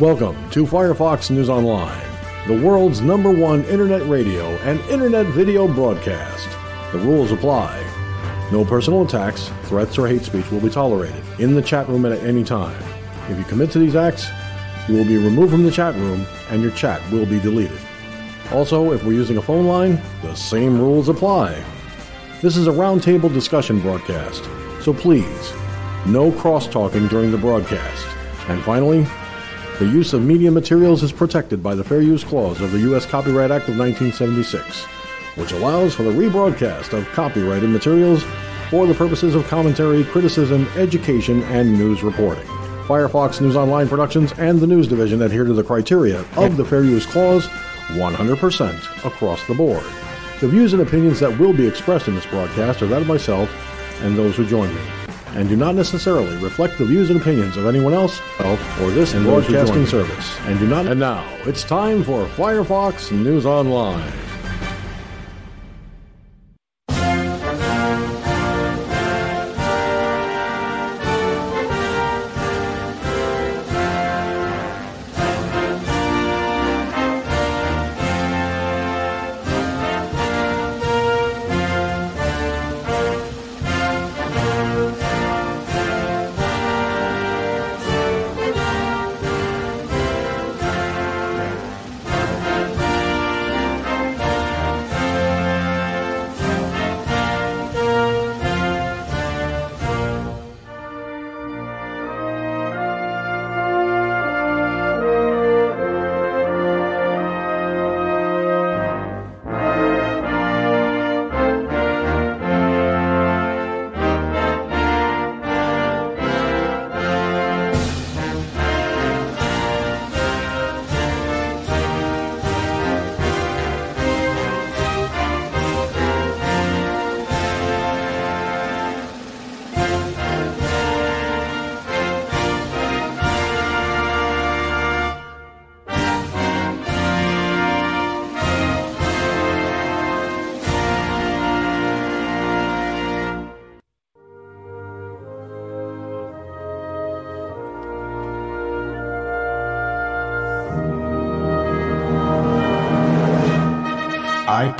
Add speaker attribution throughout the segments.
Speaker 1: Welcome to Firefox News Online, the world's number one internet radio and internet video broadcast. The rules apply. No personal attacks, threats, or hate speech will be tolerated in the chat room at any time. If you commit to these acts, you will be removed from the chat room and your chat will be deleted. Also, if we're using a phone line, the same rules apply. This is a roundtable discussion broadcast, so please, no cross talking during the broadcast. And finally, the use of media materials is protected by the Fair Use Clause of the U.S. Copyright Act of 1976, which allows for the rebroadcast of copyrighted materials for the purposes of commentary, criticism, education, and news reporting. Firefox News Online Productions and the News Division adhere to the criteria of the Fair Use Clause 100% across the board. The views and opinions that will be expressed in this broadcast are that of myself and those who join me and do not necessarily reflect the views and opinions of anyone else or this and broadcasting service. And do not. And now it's time for Firefox News Online.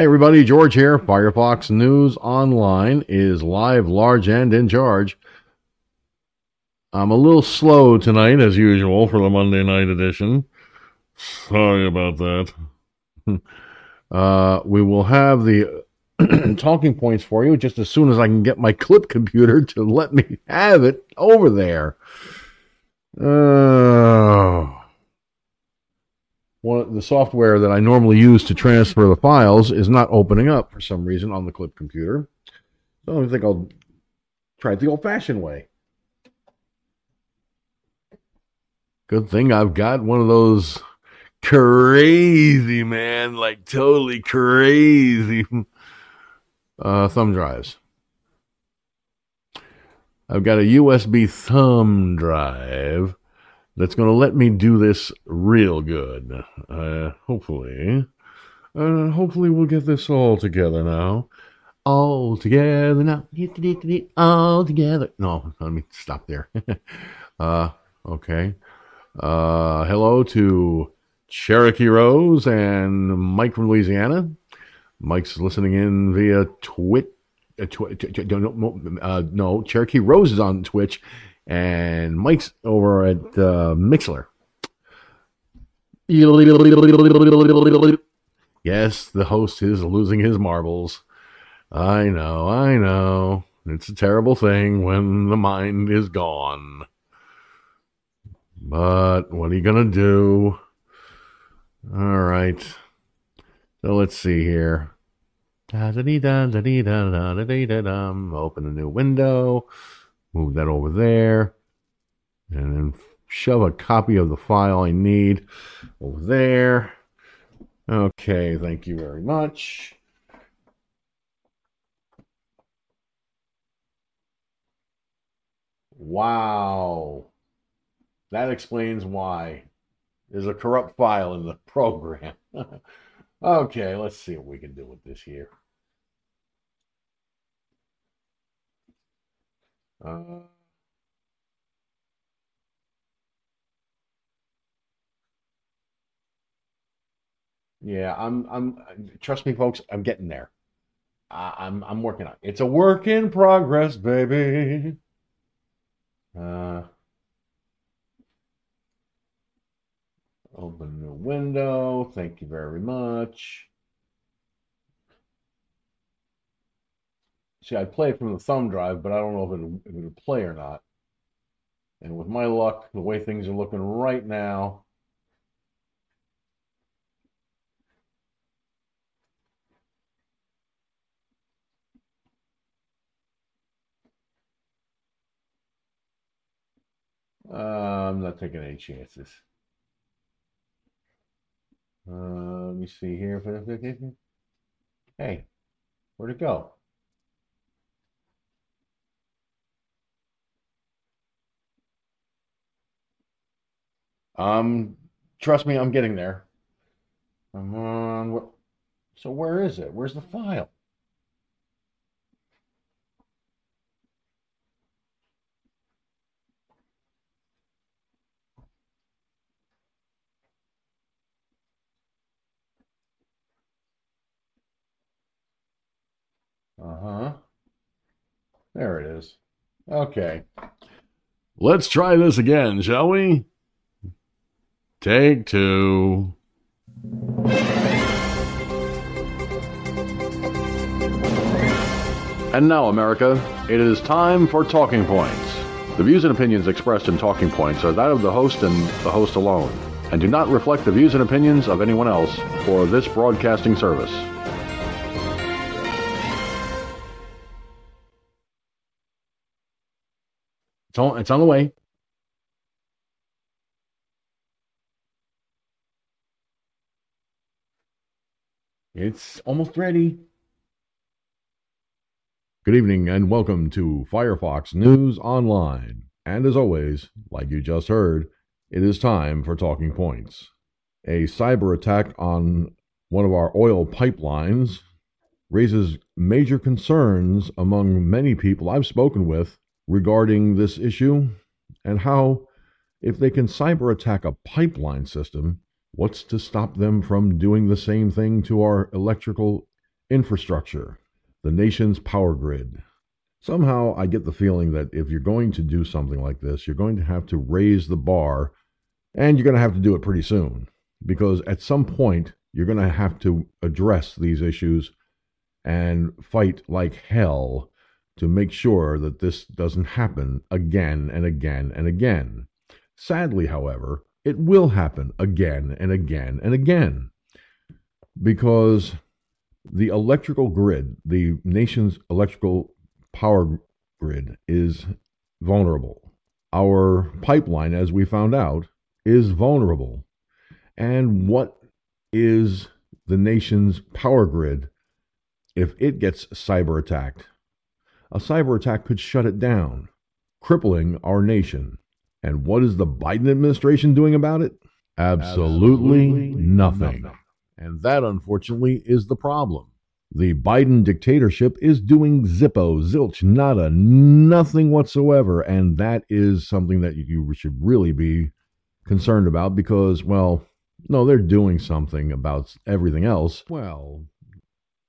Speaker 1: Hi, everybody. George here. Firefox News Online is live, large, and in charge. I'm a little slow tonight, as usual, for the Monday night edition. Sorry about that. uh, we will have the talking points for you just as soon as I can get my clip computer to let me have it over there. Uh, one the software that I normally use to transfer the files is not opening up for some reason on the clip computer. So I think I'll try it the old-fashioned way. Good thing I've got one of those crazy man, like totally crazy uh, thumb drives. I've got a USB thumb drive that's going to let me do this real good. Uh, hopefully. Uh, hopefully, we'll get this all together now. All together now. All together. No, let me stop there. uh, okay. Uh, hello to Cherokee Rose and Mike from Louisiana. Mike's listening in via Twitch. Uh, no, uh, no, Cherokee Rose is on Twitch and Mike's over at uh, Mixlr. Yes, the host is losing his marbles. I know, I know. It's a terrible thing when the mind is gone. But what are you going to do? All right. So let's see here. Open a new window. Move that over there. and then shove a copy of the file I need over there. Okay, thank you very much. Wow. That explains why there's a corrupt file in the program. okay, let's see what we can do with this here. Uh, yeah, I'm. I'm. Trust me, folks. I'm getting there. I, I'm. I'm working on. It. It's a work in progress, baby. Uh, open new window. Thank you very much. See, I play it from the thumb drive, but I don't know if it'll, if it'll play or not. And with my luck, the way things are looking right now, uh, I'm not taking any chances. Uh, let me see here. Hey, where'd it go? Um, trust me, I'm getting there. Come on. So where is it? Where's the file? Uh-huh. There it is. Okay. Let's try this again, shall we? Take two. And now, America, it is time for Talking Points. The views and opinions expressed in Talking Points are that of the host and the host alone, and do not reflect the views and opinions of anyone else or this broadcasting service. It's on, it's on the way. It's almost ready. Good evening and welcome to Firefox News Online. And as always, like you just heard, it is time for Talking Points. A cyber attack on one of our oil pipelines raises major concerns among many people I've spoken with regarding this issue and how, if they can cyber attack a pipeline system, What's to stop them from doing the same thing to our electrical infrastructure, the nation's power grid? Somehow I get the feeling that if you're going to do something like this, you're going to have to raise the bar and you're going to have to do it pretty soon because at some point you're going to have to address these issues and fight like hell to make sure that this doesn't happen again and again and again. Sadly, however, it will happen again and again and again because the electrical grid, the nation's electrical power grid, is vulnerable. Our pipeline, as we found out, is vulnerable. And what is the nation's power grid if it gets cyber attacked? A cyber attack could shut it down, crippling our nation. And what is the Biden administration doing about it? Absolutely, Absolutely nothing. nothing. And that, unfortunately, is the problem. The Biden dictatorship is doing zippo, zilch, nada, nothing whatsoever. And that is something that you should really be concerned about because, well, no, they're doing something about everything else. Well,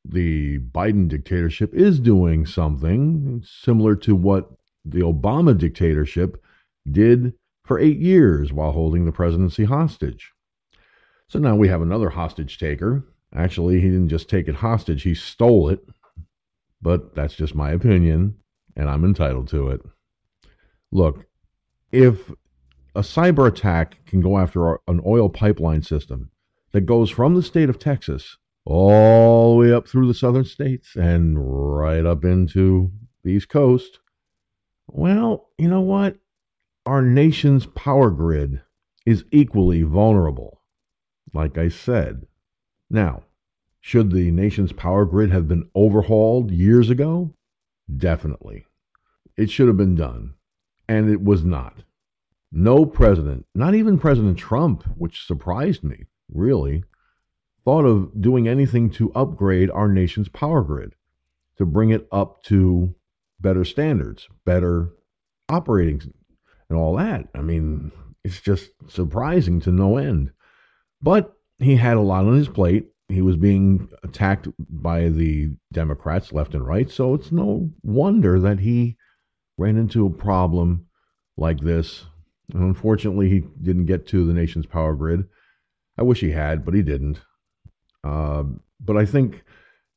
Speaker 1: the Biden dictatorship is doing something similar to what the Obama dictatorship did for eight years while holding the presidency hostage. So now we have another hostage taker. Actually, he didn't just take it hostage, he stole it. But that's just my opinion, and I'm entitled to it. Look, if a cyber attack can go after an oil pipeline system that goes from the state of Texas all the way up through the southern states and right up into the East Coast, well, you know what? Our nation's power grid is equally vulnerable, like I said. Now, should the nation's power grid have been overhauled years ago? Definitely. It should have been done, and it was not. No president, not even President Trump, which surprised me, really, thought of doing anything to upgrade our nation's power grid, to bring it up to better standards, better operating, and all that. I mean, it's just surprising to no end. But he had a lot on his plate. He was being attacked by the Democrats left and right. So it's no wonder that he ran into a problem like this. And unfortunately, he didn't get to the nation's power grid. I wish he had, but he didn't. Uh, but I think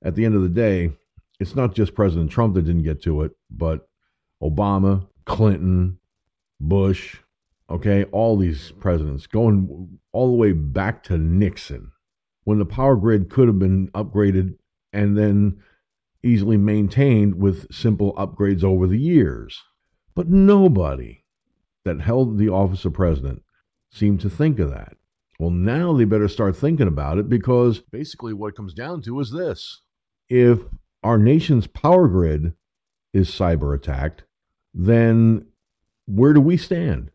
Speaker 1: at the end of the day, it's not just President Trump that didn't get to it, but Obama, Clinton, Bush, okay, all these presidents going all the way back to Nixon when the power grid could have been upgraded and then easily maintained with simple upgrades over the years. But nobody that held the office of president seemed to think of that. Well, now they better start thinking about it because basically what comes down to is this. If our nation's power grid is cyber attacked, then where do we stand?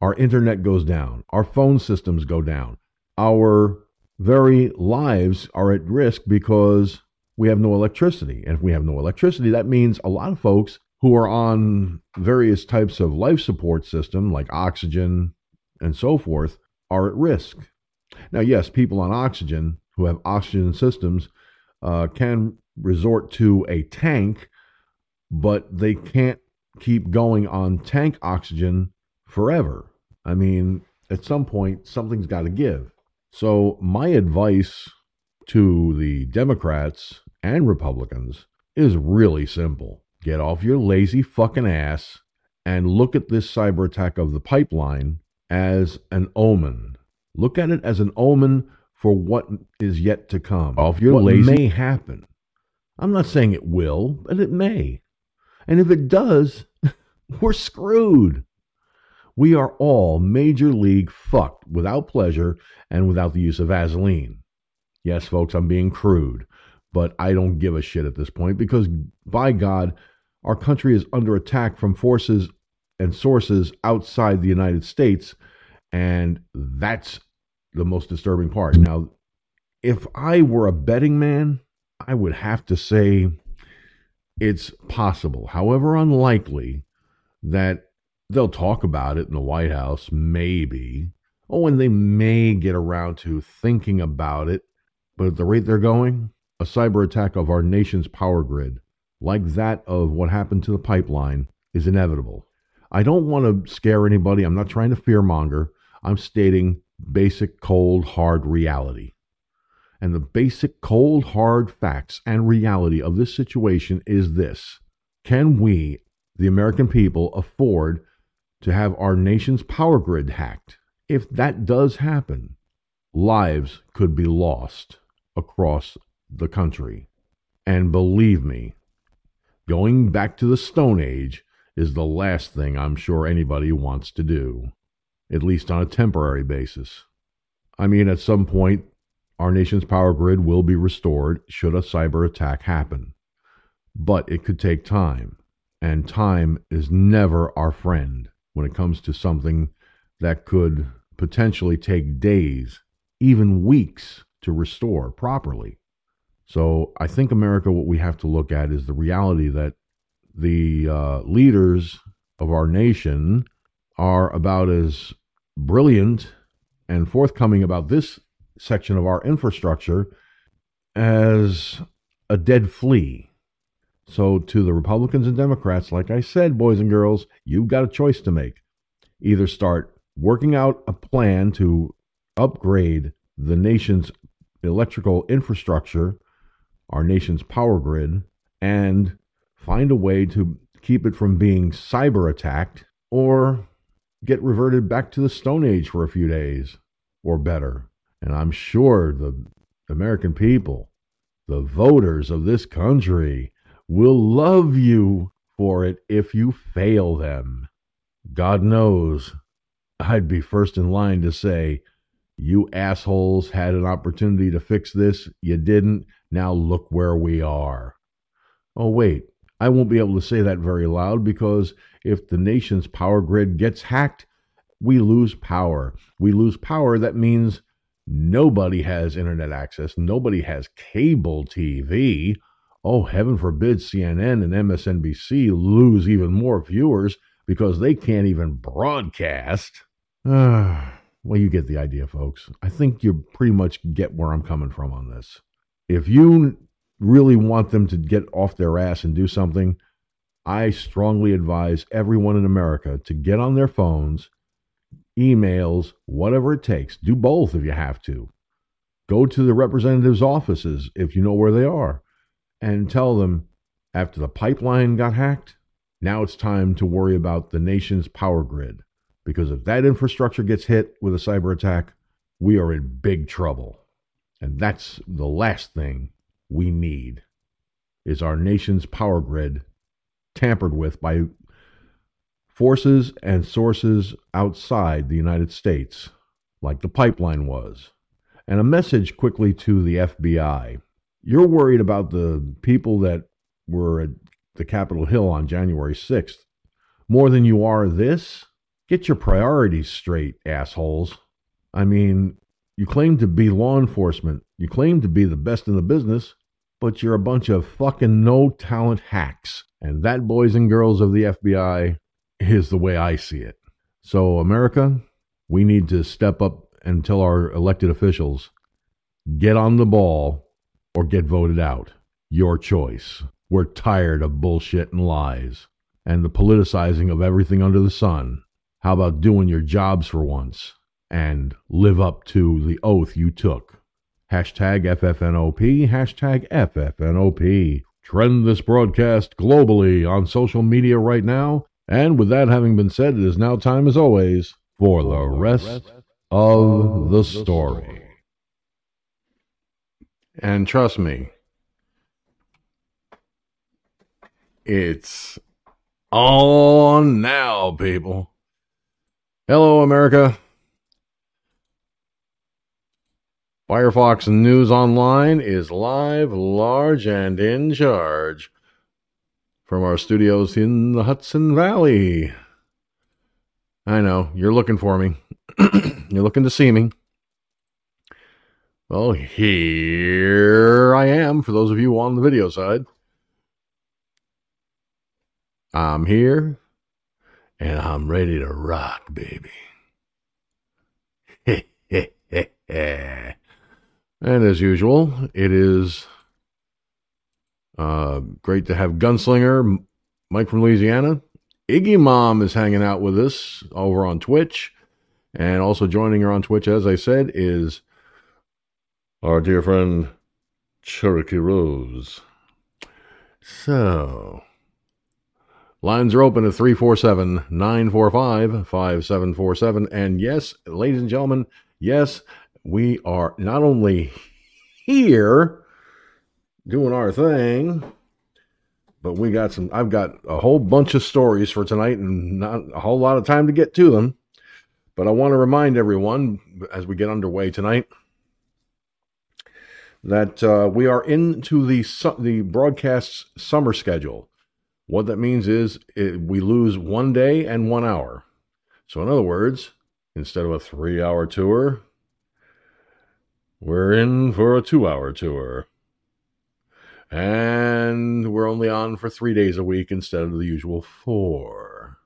Speaker 1: Our internet goes down, our phone systems go down, our very lives are at risk because we have no electricity. And if we have no electricity, that means a lot of folks who are on various types of life support system like oxygen and so forth are at risk. Now, yes, people on oxygen who have oxygen systems uh, can resort to a tank, but they can't keep going on tank oxygen forever. I mean, at some point, something's got to give. So, my advice to the Democrats and Republicans is really simple get off your lazy fucking ass and look at this cyber attack of the pipeline as an omen. Look at it as an omen for what is yet to come. Off your what lazy may happen. I'm not saying it will, but it may. And if it does, we're screwed. We are all major league fucked without pleasure and without the use of Vaseline. Yes, folks, I'm being crude, but I don't give a shit at this point because, by God, our country is under attack from forces and sources outside the United States, and that's the most disturbing part. Now, if I were a betting man, I would have to say it's possible, however unlikely, that they'll talk about it in the White House, maybe. Oh, and they may get around to thinking about it, but at the rate they're going, a cyber attack of our nation's power grid, like that of what happened to the pipeline, is inevitable. I don't want to scare anybody. I'm not trying to fearmonger. I'm stating basic, cold, hard reality. And the basic, cold, hard facts and reality of this situation is this Can we, the American people, afford to have our nation's power grid hacked? If that does happen, lives could be lost across the country. And believe me, going back to the Stone Age is the last thing I'm sure anybody wants to do, at least on a temporary basis. I mean, at some point, our nation's power grid will be restored should a cyber attack happen. But it could take time, and time is never our friend when it comes to something that could potentially take days, even weeks to restore properly. So I think America, what we have to look at is the reality that the uh, leaders of our nation are about as brilliant and forthcoming about this section of our infrastructure as a dead flea. So, to the Republicans and Democrats, like I said, boys and girls, you've got a choice to make. Either start working out a plan to upgrade the nation's electrical infrastructure, our nation's power grid, and find a way to keep it from being cyber attacked, or get reverted back to the Stone Age for a few days or better. And I'm sure the American people, the voters of this country, will love you for it if you fail them. God knows I'd be first in line to say, You assholes had an opportunity to fix this. You didn't. Now look where we are. Oh, wait. I won't be able to say that very loud because if the nation's power grid gets hacked, we lose power. We lose power. That means nobody has internet access, nobody has cable TV. Oh, heaven forbid CNN and MSNBC lose even more viewers because they can't even broadcast. well, you get the idea, folks. I think you pretty much get where I'm coming from on this. If you really want them to get off their ass and do something, I strongly advise everyone in America to get on their phones, emails, whatever it takes. Do both if you have to. Go to the representatives' offices if you know where they are and tell them after the pipeline got hacked, now it's time to worry about the nation's power grid. Because if that infrastructure gets hit with a cyber attack, we are in big trouble. And that's the last thing we need is our nation's power grid tampered with by forces and sources outside the United States, like the pipeline was. And a message quickly to the FBI. You're worried about the people that were at the Capitol Hill on January 6th more than you are this? Get your priorities straight, assholes. I mean, you claim to be law enforcement, you claim to be the best in the business, but you're a bunch of fucking no talent hacks. And that, boys and girls of the FBI, is the way I see it. So, America, we need to step up and tell our elected officials get on the ball or get voted out. Your choice. We're tired of bullshit and lies and the politicizing of everything under the sun. How about doing your jobs for once and live up to the oath you took? Hashtag FFNOP, hashtag FFNOP. Trend this broadcast globally on social media right now. And with that having been said, it is now time, as always, for the rest of the story. And trust me, It's on now, people. Hello, America. Firefox News Online is live, large, and in charge from our studios in the Hudson Valley. I know, you're looking for me. you're looking to see me. Well, here I am for those of you on the video side. I'm here and I'm ready to rock, baby. and as usual, it is uh, great to have Gunslinger Mike from Louisiana. Iggy Mom is hanging out with us over on Twitch. And also joining her on Twitch, as I said, is our dear friend Cherokee Rose. So, Lines are open at 347 945 5747. And yes, ladies and gentlemen, yes, we are not only here doing our thing, but we got some, I've got a whole bunch of stories for tonight and not a whole lot of time to get to them. But I want to remind everyone as we get underway tonight that uh, we are into the the broadcast summer schedule. What that means is it, we lose one day and one hour. So, in other words, instead of a three hour tour, we're in for a two hour tour. And we're only on for three days a week instead of the usual four.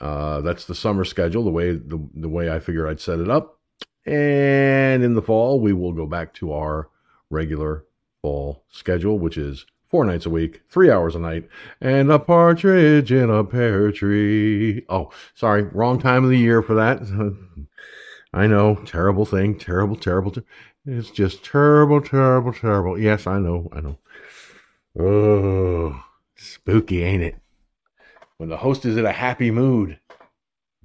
Speaker 1: Uh, that's the summer schedule, the way the, the way I figured I'd set it up. And in the fall, we will go back to our regular fall schedule, which is four nights a week, three hours a night, and a partridge in a pear tree. Oh, sorry, wrong time of the year for that. I know, terrible thing, terrible, terrible. Ter- it's just terrible, terrible, terrible. Yes, I know, I know. Oh, spooky, ain't it? When the host is in a happy mood,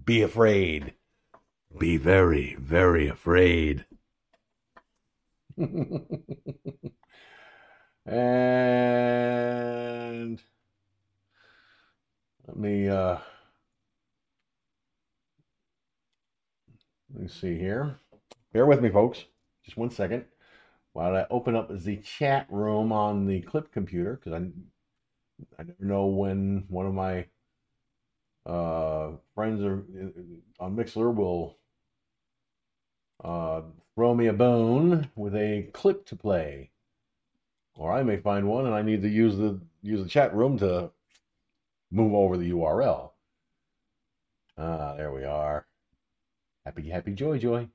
Speaker 1: be afraid. Be very, very afraid. and let me uh, let me see here. Bear with me, folks. Just one second while I open up the chat room on the clip computer because I I never know when one of my uh, friends are, uh, on Mixlr will uh, throw me a bone with a clip to play, or I may find one and I need to use the use the chat room to move over the URL. Ah, there we are. Happy, happy, joy, joy.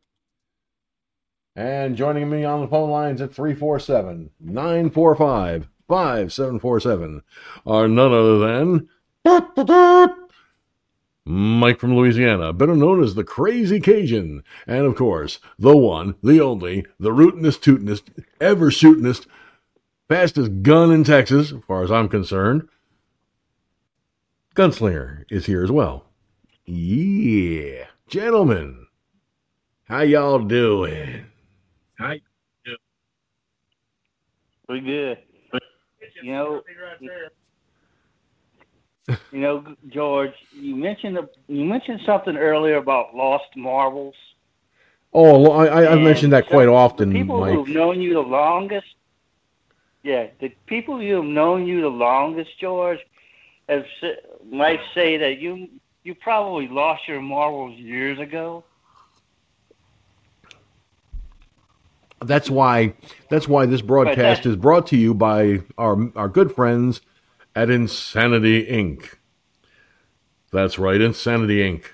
Speaker 1: And joining me on the phone lines at 347 945 5747 are none other than Mike from Louisiana, better known as the Crazy Cajun, and of course, the one, the only, the rootinest, tootinest, ever shootinest, fastest gun in Texas, as far as I'm concerned. Gunslinger is here as well. Yeah. Gentlemen, how y'all doing?
Speaker 2: Hi.
Speaker 3: Pretty good. You know, you know, George, you mentioned the, you mentioned something earlier about lost marbles.
Speaker 1: Oh, I, I've mentioned that quite often,
Speaker 3: the people
Speaker 1: Mike.
Speaker 3: who've known you the longest, yeah, the people who have known you the longest, George, have might say that you you probably lost your marbles years ago.
Speaker 1: That's why that's why this broadcast
Speaker 3: that-
Speaker 1: is brought to you by our our good friends at Insanity Inc. That's right, Insanity Inc.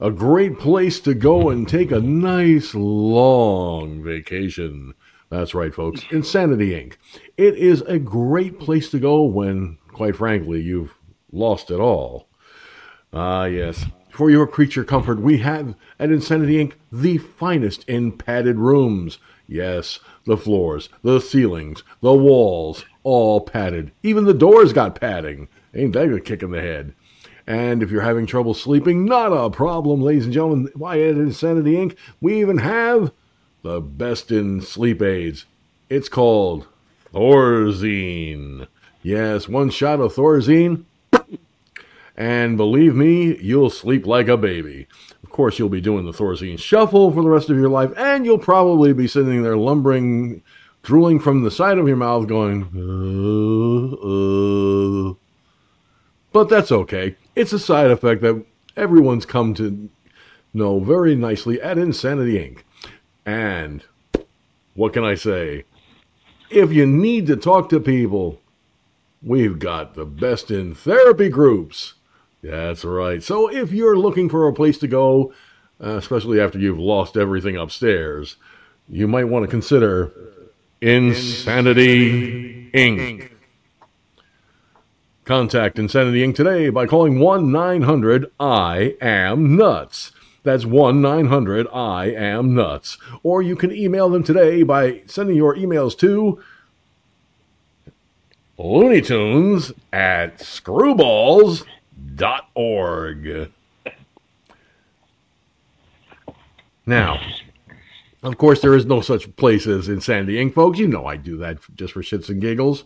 Speaker 1: A great place to go and take a nice long vacation. That's right, folks. Insanity Inc. It is a great place to go when, quite frankly, you've lost it all. Ah, yes. For your creature comfort, we have at Insanity Inc. the finest in padded rooms. Yes, the floors, the ceilings, the walls, all padded. Even the doors got padding. Ain't that a kick in the head? And if you're having trouble sleeping, not a problem, ladies and gentlemen. Why, at Insanity Inc., we even have the best in sleep aids. It's called Thorazine. Yes, one shot of Thorazine and believe me, you'll sleep like a baby. Of course, you'll be doing the Thorazine shuffle for the rest of your life, and you'll probably be sitting there lumbering, drooling from the side of your mouth, going, uh, uh. But that's okay. It's a side effect that everyone's come to know very nicely at Insanity Inc. And what can I say? If you need to talk to people, we've got the best in therapy groups. That's right. So if you're looking for a place to go, uh, especially after you've lost everything upstairs, you might want to consider Insanity Inc. Contact Insanity Inc. today by calling 1 900 I Am Nuts. That's 1 900 I Am Nuts. Or you can email them today by sending your emails to Looney Tunes at screwballs.org. Now, of course, there is no such place as Insanity Inc., folks. You know I do that just for shits and giggles.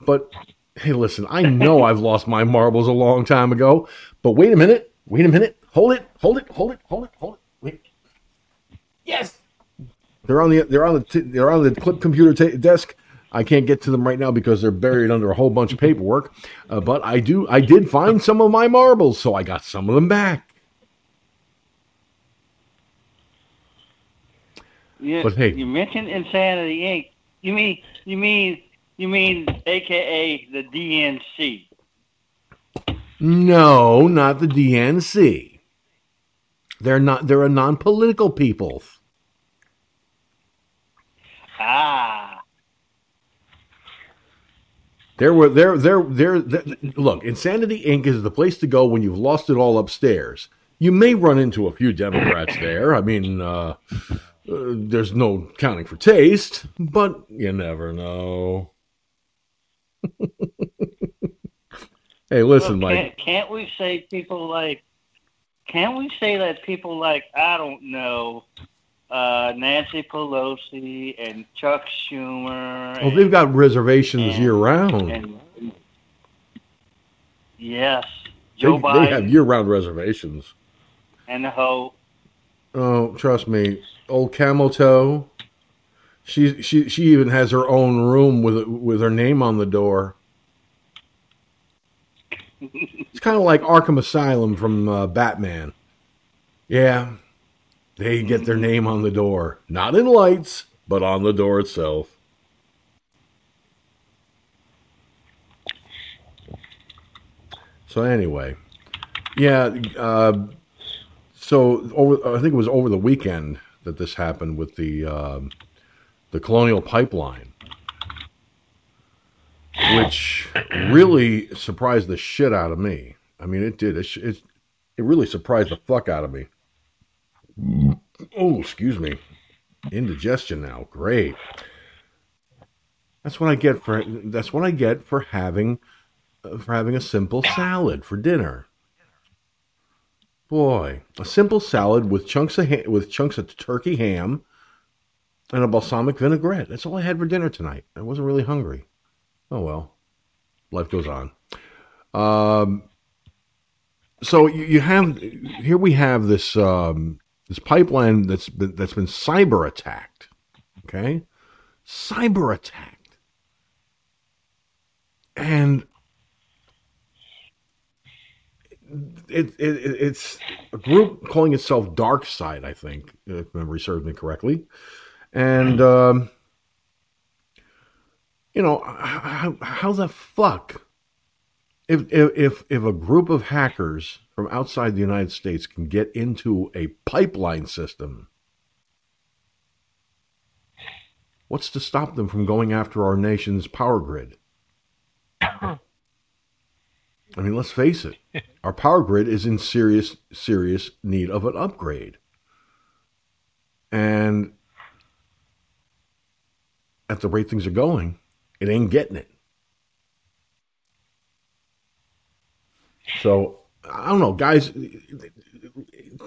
Speaker 1: But hey, listen, I know I've lost my marbles a long time ago. But wait a minute. Wait a minute. Hold it. Hold it. Hold it. Hold it. Hold it. Wait. Yes. They're on the they're on the t- they're on the clip computer ta desk. I can't get to them right now because they're buried under a whole bunch of paperwork. Uh, but I do I did find some of my marbles, so I got some of them back.
Speaker 3: You,
Speaker 1: But hey.
Speaker 3: you mentioned Insanity Inc. You mean you mean you mean AKA the DNC?
Speaker 1: No, not the DNC. They're not. They're a non-political people.
Speaker 3: Ah,
Speaker 1: There were there there there. Look, Insanity Inc. is the place to go when you've lost it all upstairs. You may run into a few Democrats there. I mean, uh, uh, there's no counting for taste, but you never know. hey, listen,
Speaker 3: Well,
Speaker 1: Mike.
Speaker 3: can't, can't we say people like? Can't we say that people like I don't know, uh, Nancy Pelosi and Chuck Schumer?
Speaker 1: Well, they've got reservations
Speaker 3: and-
Speaker 1: year round.
Speaker 3: and yes, Joe
Speaker 1: They,
Speaker 3: Biden
Speaker 1: they have year-round reservations.
Speaker 3: and the hoe.
Speaker 1: Oh, trust me, old Camel Toe. She she she even has her own room with with her name on the door. it's kind of like Arkham Asylum from uh, Batman. Yeah, they get their name on the door, not in lights, but on the door itself. So anyway, yeah. Uh, so over, I think it was over the weekend that this happened with the um, the Colonial Pipeline, which really surprised the shit out of me. I mean, it did. It it, it really surprised the fuck out of me. Oh, excuse me. Indigestion now. Great. That's what I get for that's what I get for having for having a simple salad for dinner. Boy, a simple salad with chunks of ha- with chunks of turkey ham and a balsamic vinaigrette. That's all I had for dinner tonight. I wasn't really hungry. Oh well, life goes on. Um, so you, you have here we have this um, this pipeline that's been that's been cyber attacked. Okay, cyber attacked, and it, it, it's a group calling itself Dark Side, I think, if memory serves me correctly. And, um, you know, how, how the fuck, if, if, if a group of hackers from outside the United States can get into a pipeline system, what's to stop them from going after our nation's power grid? I mean, let's face it, our power grid is in serious, serious need of an upgrade. And at the rate things are going, it ain't getting it. So I don't know, guys.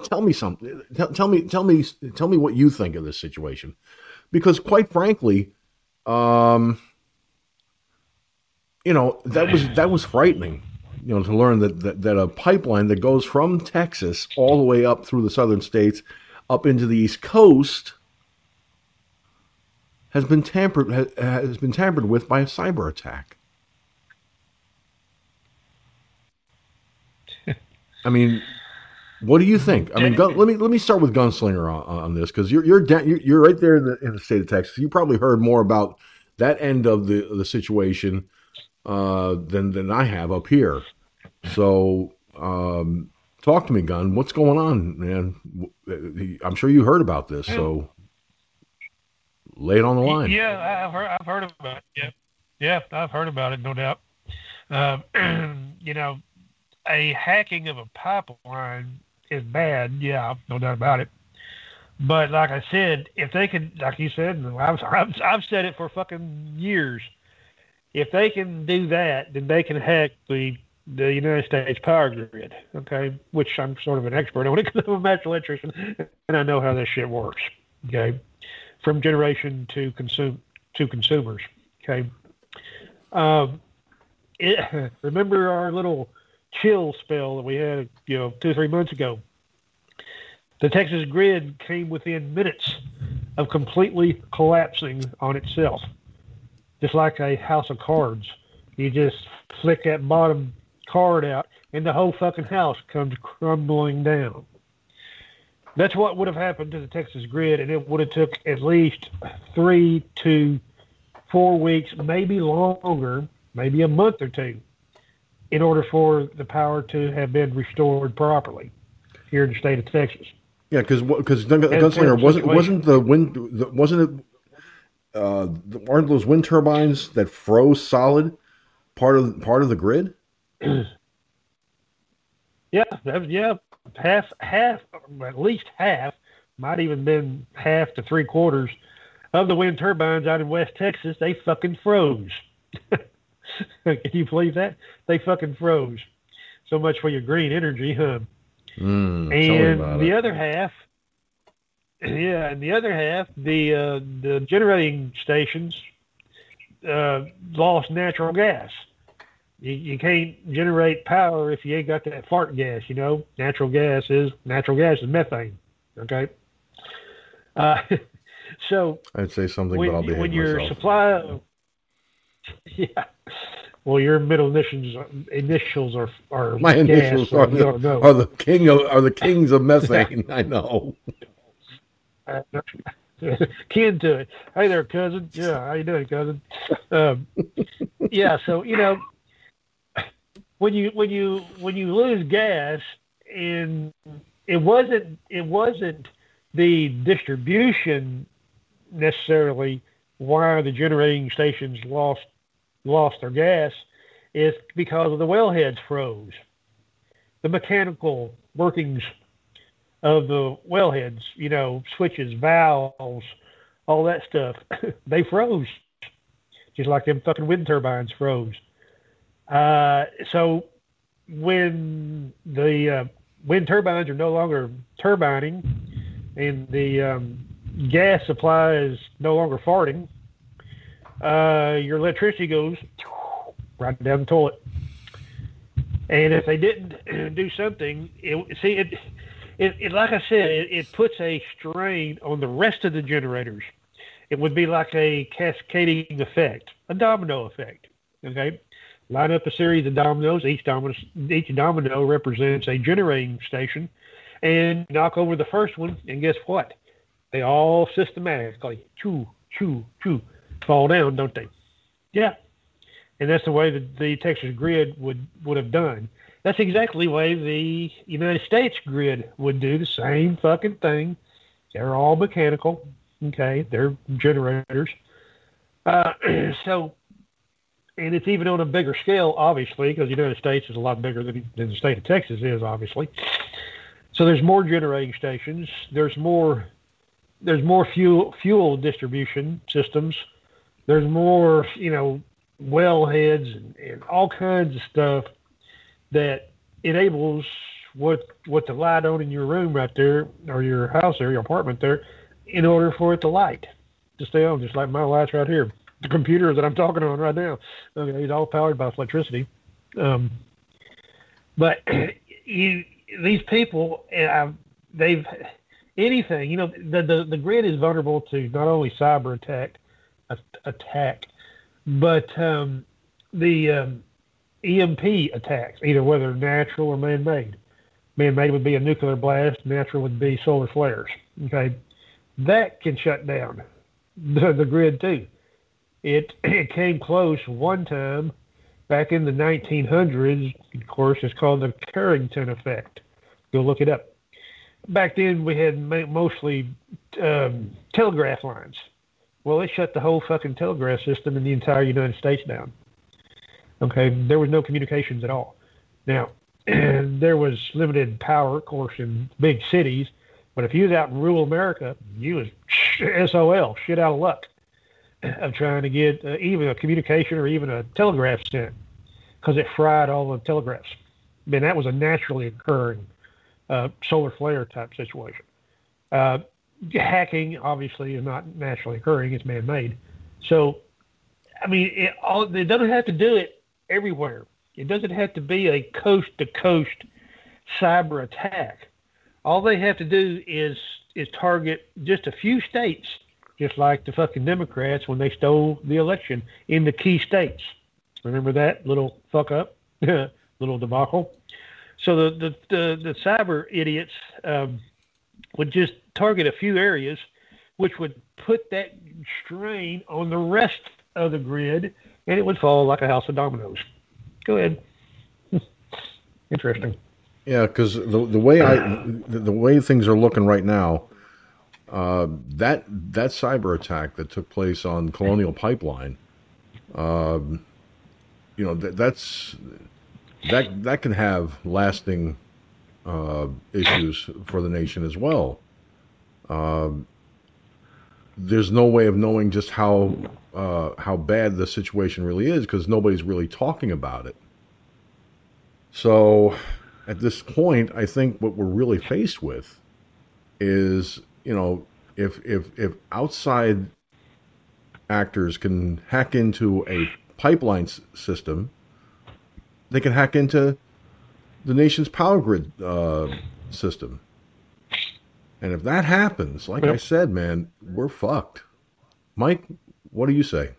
Speaker 1: Tell me something. Tell, tell, me, tell me, tell me what you think of this situation, because quite frankly, um, you know that was that was frightening you know, to learn that, that, that a pipeline that goes from Texas all the way up through the southern states up into the East Coast has been tampered has been tampered with by a cyber attack. I mean, what do you think? I mean, gun, let me let me start with Gunslinger on, on this because you're you're, you're right there in the, in the state of Texas. You probably heard more about that end of the the situation uh, than than I have up here. So, um, talk to me, Gun. What's going on, man? I'm sure you heard about this. So, lay it on the line.
Speaker 2: Yeah, I've heard. I've heard about it. Yeah, yeah, I've heard about it. No doubt. Uh, you know, a hacking of a pipeline is bad. Yeah, no doubt about it. But like I said, if they could, like you said, I've, I've, I've said it for fucking years. If they can do that, then they can hack the the United States power grid, okay, which I'm sort of an expert on it because I'm a natural electrician and I know how this shit works, okay, from generation to consume to consumers, okay. Um, it, remember our little chill spell that we had, you know, two or three months ago. The Texas grid came within minutes of completely collapsing on itself, just like a house of cards. You just flick that bottom card out, and the whole fucking house comes crumbling down. That's what would have happened to the Texas grid, and it would have took at least three to four weeks, maybe longer, maybe a month or two, in order for the power to have been restored properly here in the state of Texas.
Speaker 1: Yeah, because because Gunslinger wasn't wasn't the wind wasn't it uh, aren't those wind turbines that froze solid part of part of the grid?
Speaker 2: yeah, yeah, half, half, at least half, might even been half to three quarters of the wind turbines out in West Texas. They fucking froze. Can you believe that? They fucking froze. So much for your green energy, huh?
Speaker 1: Mm,
Speaker 2: and the it. other half, yeah, and the other half, the uh, the generating stations uh, lost natural gas you, you can't generate power if you ain't got that fart gas. You know, natural gas is natural gas is methane. Okay. Uh, so
Speaker 1: I'd say something,
Speaker 2: when,
Speaker 1: but I'll behave
Speaker 2: when your
Speaker 1: myself.
Speaker 2: supply, yeah. Well, your middle initials initials are are
Speaker 1: My initials
Speaker 2: so
Speaker 1: are the, are the king of are the kings of methane. I know.
Speaker 2: kin to it. Hey there, cousin. Yeah, how you doing, cousin? Um, yeah, so you know, when you when you when you lose gas, and it wasn't it wasn't the distribution necessarily why the generating stations lost lost their gas. is because of the wellheads froze. The mechanical workings of the wellheads, you know, switches, valves, all that stuff, they froze, just like them fucking wind turbines froze. Uh, so when the uh, wind turbines are no longer turbining and the um, gas supply is no longer farting, uh, your electricity goes right down the toilet. And if they didn't do something, it, see it it, it, like I said, it, it puts a strain on the rest of the generators. It would be like a cascading effect, a domino effect. Okay, line up a series of dominoes. Each domino, each domino represents a generating station, and knock over the first one, and guess what? They all systematically choo choo choo fall down, don't they? Yeah, and that's the way that the Texas grid would would have done. That's exactly the way the United States grid would do the same fucking thing. They're all mechanical. Okay, they're generators. Uh, so, and it's even on a bigger scale, obviously, because the United States is a lot bigger than, than the state of Texas is, obviously. So there's more generating stations. There's more. There's more fuel fuel distribution systems. There's more, you know, wellheads and, and all kinds of stuff that enables what what to light on in your room right there or your house or your apartment there in order for it to light to stay on just like my lights right here. The computer that i'm talking on right now okay it's all powered by electricity. Um, but you these people uh, they've anything you know the, the the grid is vulnerable to not only cyber attack attack but um, the um, EMP attacks, either whether natural or man-made. Man-made would be a nuclear blast. Natural would be solar flares. Okay, that can shut down the, the grid too. It it came close one time back in the 1900s. Of course, it's called the Carrington effect. Go look it up. Back then, we had mostly um, telegraph lines. Well, it shut the whole fucking telegraph system in the entire United States down. Okay, there was no communications at all. Now, there was limited power, of course, in big cities, but if you was out in rural America, you was SOL, shit out of luck, of trying to get uh, even a communication or even a telegraph sent, because it fried all the telegraphs. I mean, that was a naturally occurring uh, solar flare type situation. Uh, hacking obviously is not naturally occurring; it's man-made. So, I mean, it, all, they doesn't have to do it everywhere. It doesn't have to be a coast to coast cyber attack. All they have to do is is target just a few states, just like the fucking Democrats when they stole the election in the key states. Remember that little fuck up, little debacle. So the the the, the cyber idiots um, would just target a few areas, which would put that strain on the rest of the grid and it would fall like a house of dominoes. Go ahead. Interesting.
Speaker 1: Yeah, because the the way I the, the, way things are looking right now, uh, that that cyber attack that took place on Colonial Pipeline, um, you know that that's that that can have lasting uh, issues for the nation as well. Um, there's no way of knowing just how uh, how bad the situation really is because nobody's really talking about it. So, at this point, I think what we're really faced with is, you know, if if if outside actors can hack into a pipeline s- system, they can hack into the nation's power grid uh, system And if that happens, like I said, man, we're fucked. Mike, what do you say?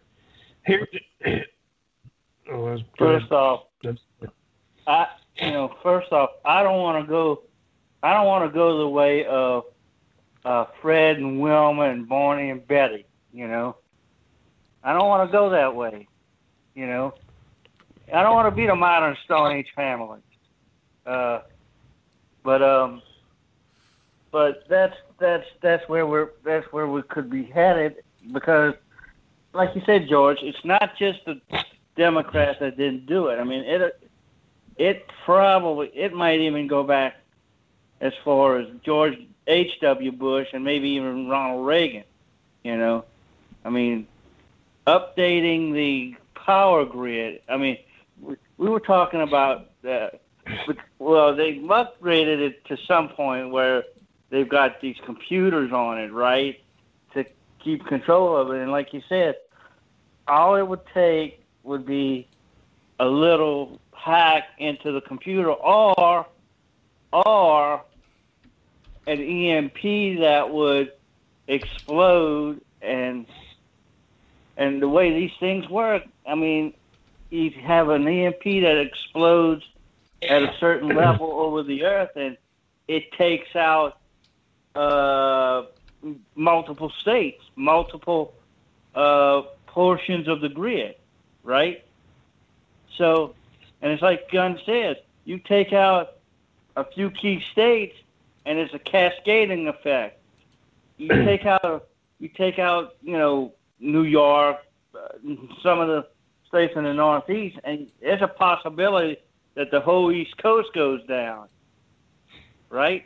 Speaker 2: Here, oh,
Speaker 3: First off, I you know, first off, I don't want to go. I don't want to go the way of uh, Fred and Wilma and Barney and Betty. You know, I don't want to go that way. You know, I don't want to be the modern Stone Age family. Uh, but um, but that's that's that's where we're that's where we could be headed because, like you said, George, it's not just the Democrats that didn't do it. I mean, it it probably it might even go back as far as George H. W. Bush and maybe even Ronald Reagan. You know, I mean, updating the power grid. I mean, we, we were talking about that. Well, they've upgraded it to some point where they've got these computers on it, right, to keep control of it. And like you said, all it would take would be a little hack into the computer or or an EMP that would explode and and the way these things work, I mean, you have an EMP that explodes at a certain level over the earth and it takes out uh, multiple states, multiple uh, portions of the grid, right? So, and it's like Gunn says, you take out a few key states, and it's a cascading effect. You take out, you take out, you know, New York, uh, some of the states in the Northeast, and there's a possibility that the whole East Coast goes down, right?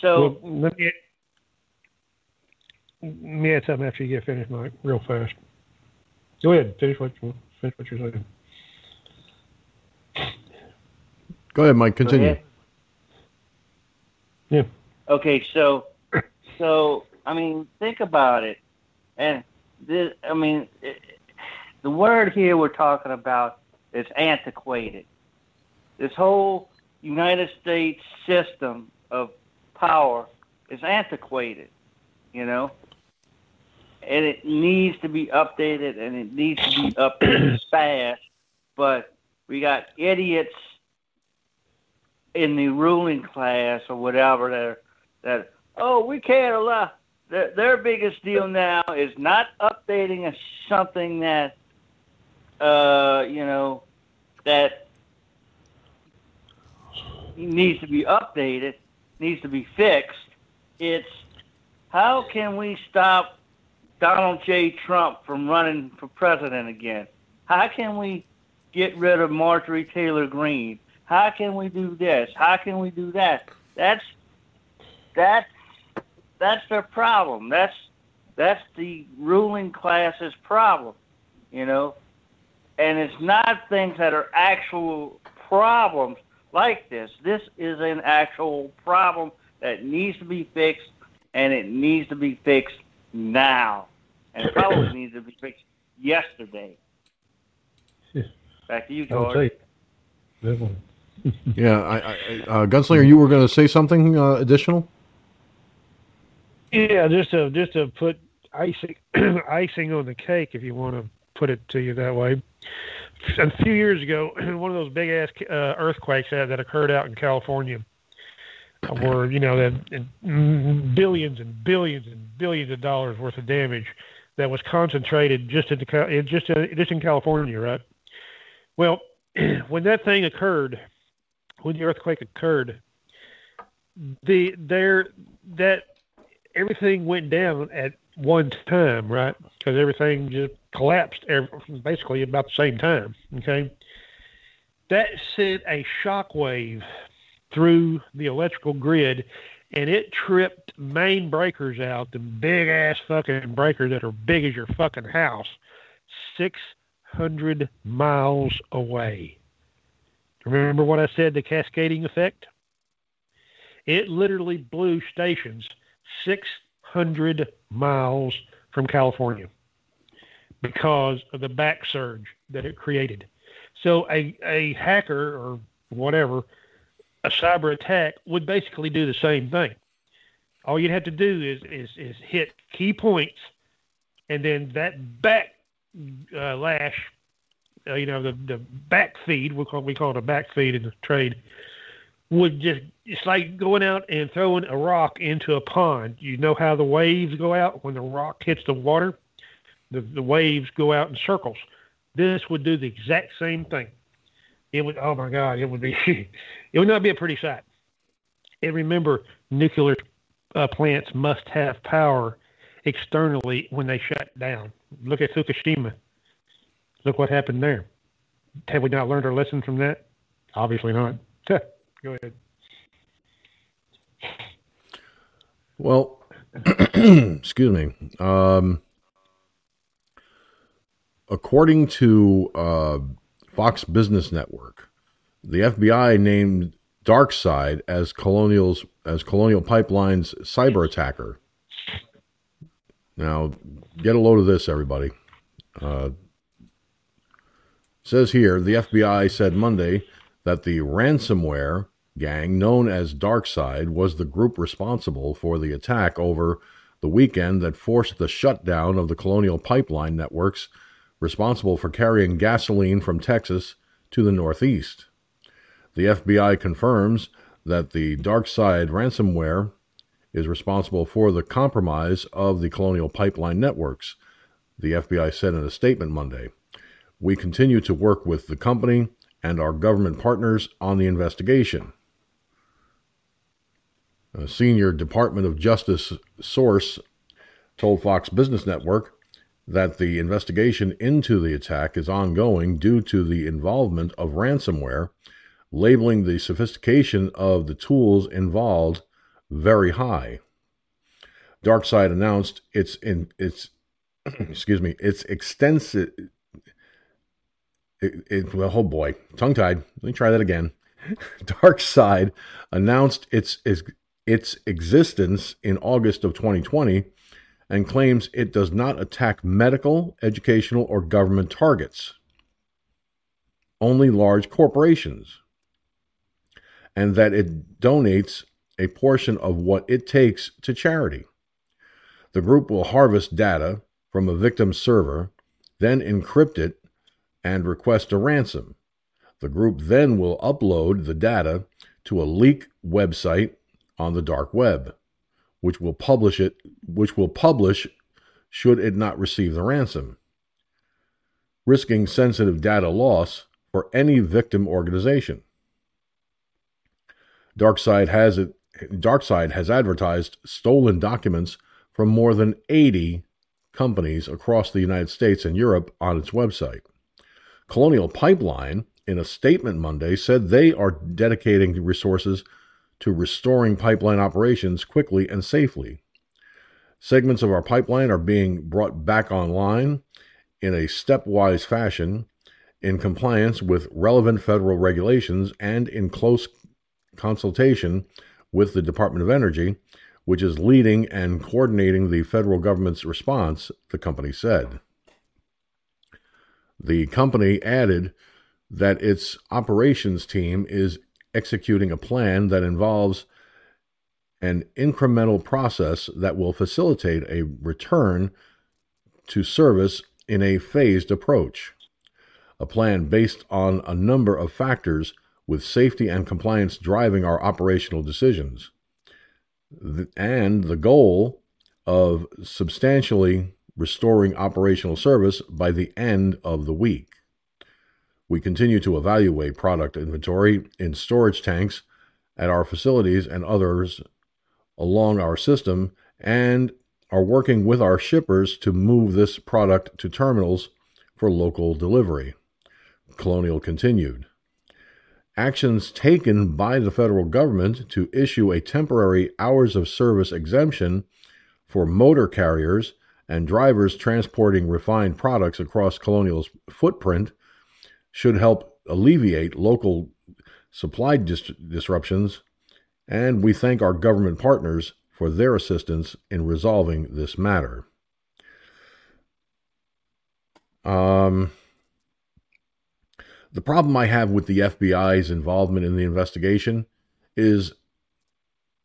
Speaker 3: So
Speaker 2: well, let me let me add something after you get finished, Mike, real fast. Go ahead, finish what you finish what you're saying.
Speaker 1: Go ahead, Mike. Continue.
Speaker 2: Yeah.
Speaker 3: Okay, so so I mean, think about it, and this, I mean, it, the word here we're talking about is antiquated. This whole United States system of power is antiquated, you know, and it needs to be updated, and it needs to be updated fast. But we got idiots in the ruling class or whatever that that oh we can't allow their, their biggest deal now is not updating a, something that uh you know that needs to be updated needs to be fixed it's how can we stop Donald J. Trump from running for president again? How can we get rid of Marjorie Taylor Greene? How can we do this? How can we do that? That's that's that's their problem. That's that's the ruling class's problem, you know. And it's not things that are actual problems like this. This is an actual problem that needs to be fixed, and it needs to be fixed now, and it probably needs to be fixed yesterday. Back to you, George
Speaker 1: yeah, I, I, uh, Gunslinger, you were going to say something uh, additional?
Speaker 2: Yeah, just to just to put icing icing on the cake, if you want to put it to you that way. A few years ago, one of those big ass uh, earthquakes that, that occurred out in California, where you know that billions and billions and billions of dollars worth of damage that was concentrated just in just in, just in California, right? Well, when that thing occurred, when the earthquake occurred, the there that everything went down at one time, right? Because everything just collapsed basically about the same time. Okay, that sent a shock wave through the electrical grid, and it tripped main breakers out, the big ass fucking breakers that are big as your fucking house, six hundred miles away. Remember what I said, the cascading effect? It literally blew stations 600 miles from California because of the back surge that it created. So a, a hacker or whatever, a cyber attack would basically do the same thing. All you'd have to do is is, is hit key points, and then that back uh, lash, uh, you know, the the back feed we call we call it a back feed in the trade, would just it's like going out and throwing a rock into a pond. You know how the waves go out when the rock hits the water, the the waves go out in circles. This would do the exact same thing. It would oh my god, it would be it would not be a pretty sight. And remember, nuclear uh, plants must have power externally when they shut down. Look at Fukushima. Look what happened there. Have we not learned our lesson from that? Obviously not. Go ahead.
Speaker 1: Well, excuse me. Um, according to uh, Fox Business Network, the FBI named DarkSide as Colonial's as Colonial Pipeline's cyber attacker. Now, get a load of this, everybody. Uh, says here the FBI said Monday that the ransomware gang known as DarkSide was the group responsible for the attack over the weekend that forced the shutdown of the Colonial Pipeline networks responsible for carrying gasoline from Texas to the Northeast. The FBI confirms that the DarkSide ransomware is responsible for the compromise of the Colonial Pipeline networks, the FBI said in a statement Monday. We continue to work with the company and our government partners on the investigation. A senior Department of Justice source told Fox Business Network that the investigation into the attack is ongoing due to the involvement of ransomware, labeling the sophistication of the tools involved very high. DarkSide announced its in its excuse me its extensive it, it, well, oh boy, tongue tied. Let me try that again. DarkSide announced its, its its existence in August of 2020 and claims it does not attack medical, educational, or government targets, only large corporations, and that it donates a portion of what it takes to charity. The group will harvest data from a victim's server, then encrypt it and request a ransom. The group then will upload the data to a leak website on the dark web, which will publish it which will publish should it not receive the ransom, risking sensitive data loss for any victim organization. DarkSide has it DarkSide has advertised stolen documents from more than 80 companies across the United States and Europe on its website. Colonial Pipeline, in a statement Monday, said they are dedicating resources to restoring pipeline operations quickly and safely. Segments of our pipeline are being brought back online in a stepwise fashion in compliance with relevant federal regulations and in close consultation with the Department of Energy, which is leading and coordinating the federal government's response, the company said. The company added that its operations team is executing a plan that involves an incremental process that will facilitate a return to service in a phased approach. A plan based on a number of factors with safety and compliance driving our operational decisions. And the goal of substantially restoring operational service by the end of the week. We continue to evaluate product inventory in storage tanks at our facilities and others along our system and are working with our shippers to move this product to terminals for local delivery. Colonial continued. Actions taken by the federal government to issue a temporary hours of service exemption for motor carriers and drivers transporting refined products across Colonial's footprint should help alleviate local supply dis- disruptions, and we thank our government partners for their assistance in resolving this matter. Um, the problem I have with the FBI's involvement in the investigation is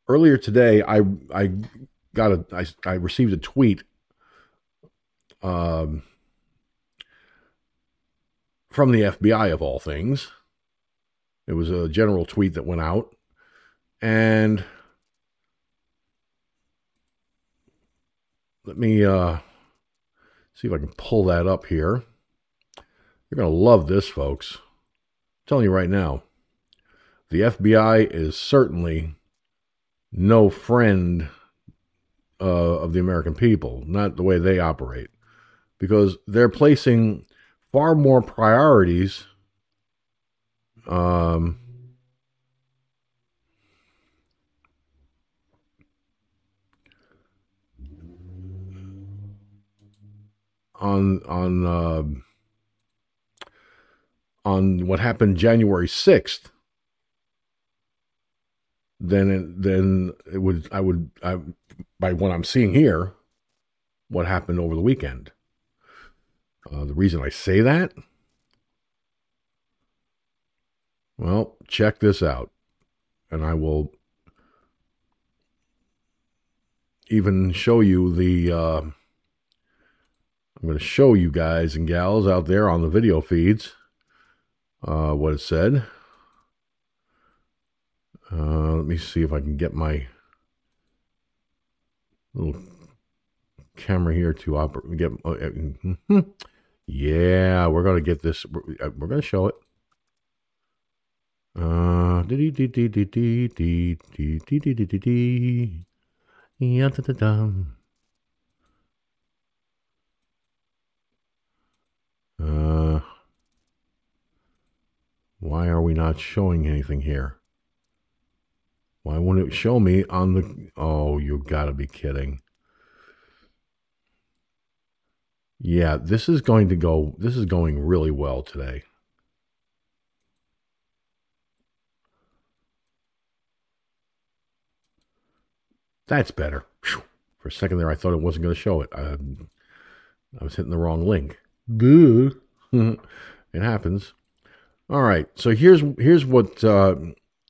Speaker 1: earlier today, I I got a I, I received a tweet um, from the FBI of all things. It was a general tweet that went out, and let me uh, see if I can pull that up here. You're gonna love this, folks. I'm telling you right now, the FBI is certainly no friend uh, of the American people, not the way they operate, because they're placing far more priorities. Um, on on uh, on what happened January sixth then it, then it would I would I, by what I'm seeing here, what happened over the weekend. Uh, the reason I say that, well, check this out, and I will even show you the. Uh, I'm going to show you guys and gals out there on the video feeds uh, what it said. Uh, let me see if I can get my little camera here to operate. Get uh, mm-hmm. Yeah, we're going to get this. We're, we're going to show it. Uh. Uh, why are we not showing anything here? Why won't it show me on the... Oh, you gotta be kidding. Yeah, this is going to go. This is going really well today. That's better. For a second there, I thought it wasn't going to show it. I, I was hitting the wrong link. Boo. it happens. All right. So here's here's what uh,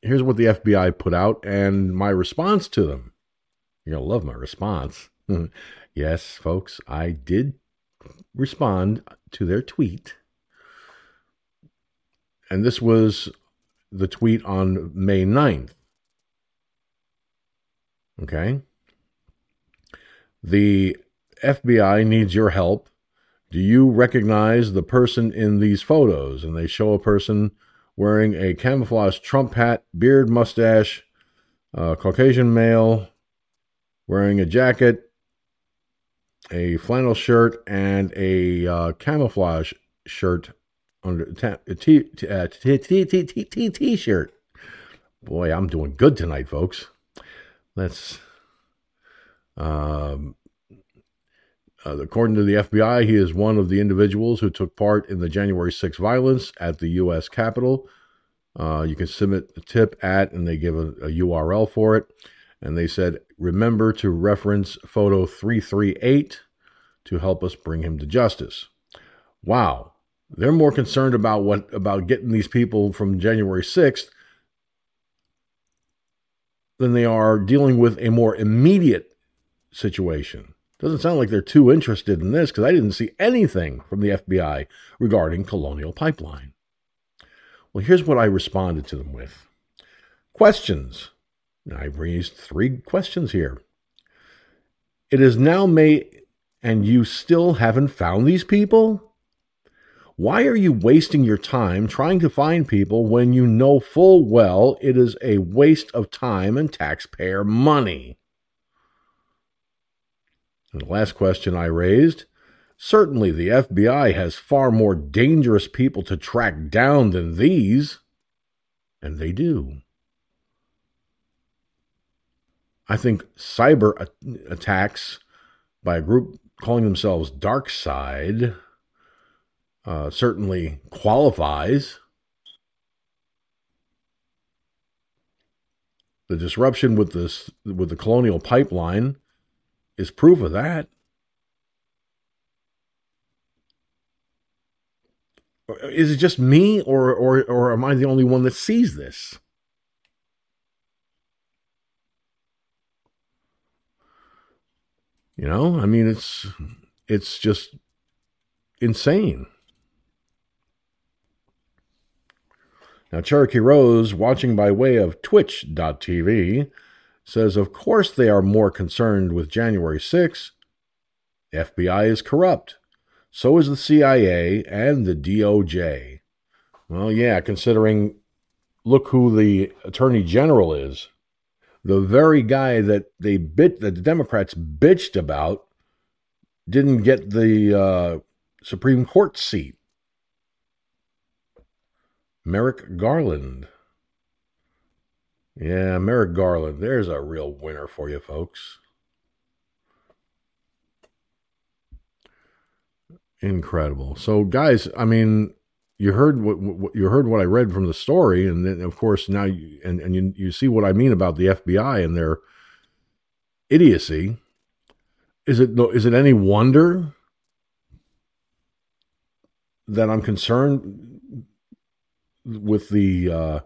Speaker 1: here's what the FBI put out and my response to them. You're to love my response. yes, folks, I did respond to their tweet. And this was the tweet on May 9th. Okay. The FBI needs your help. Do you recognize the person in these photos? And they show a person wearing a camouflage Trump hat, beard, mustache, uh, Caucasian male, wearing a jacket, a flannel shirt, and a uh, camouflage shirt under a t-shirt. Boy, I'm doing good tonight, folks. That's um, uh, according to the FBI, he is one of the individuals who took part in the January 6 violence at the U.S. Capitol. Uh, you can submit a tip at, and they give a, a, URL for it. And they said, remember to reference photo 338 to help us bring him to justice. Wow. They're more concerned about what about getting these people from January 6th than they are dealing with a more immediate situation. Doesn't sound like they're too interested in this because I didn't see anything from the FBI regarding Colonial Pipeline. Well, here's what I responded to them with questions. I raised three questions here. It is now May, and you still haven't found these people? Why are you wasting your time trying to find people when you know full well it is a waste of time and taxpayer money? And the last question I raised certainly the FBI has far more dangerous people to track down than these. And they do. I think cyber attacks by a group calling themselves Dark Side uh, certainly qualifies. The disruption with this with the colonial pipeline is proof of that. Is it just me, or or or am I the only one that sees this? You know, I mean, it's it's just insane. Now, Cherokee Rose, watching by way of Twitch.tv, says, Of course, they are more concerned with January 6th. FBI is corrupt. So is the CIA and the DOJ. Well, yeah, considering look who the Attorney General is. The very guy that they bit that the Democrats bitched about didn't get the uh, Supreme Court seat. Merrick Garland. Yeah, Merrick Garland. There's a real winner for you, folks. Incredible. So, guys, I mean, you heard what, what, you heard what I read from the story, and then of course now you, and and you you see what I mean about the FBI and their idiocy. Is it is it any wonder that I'm concerned with the uh,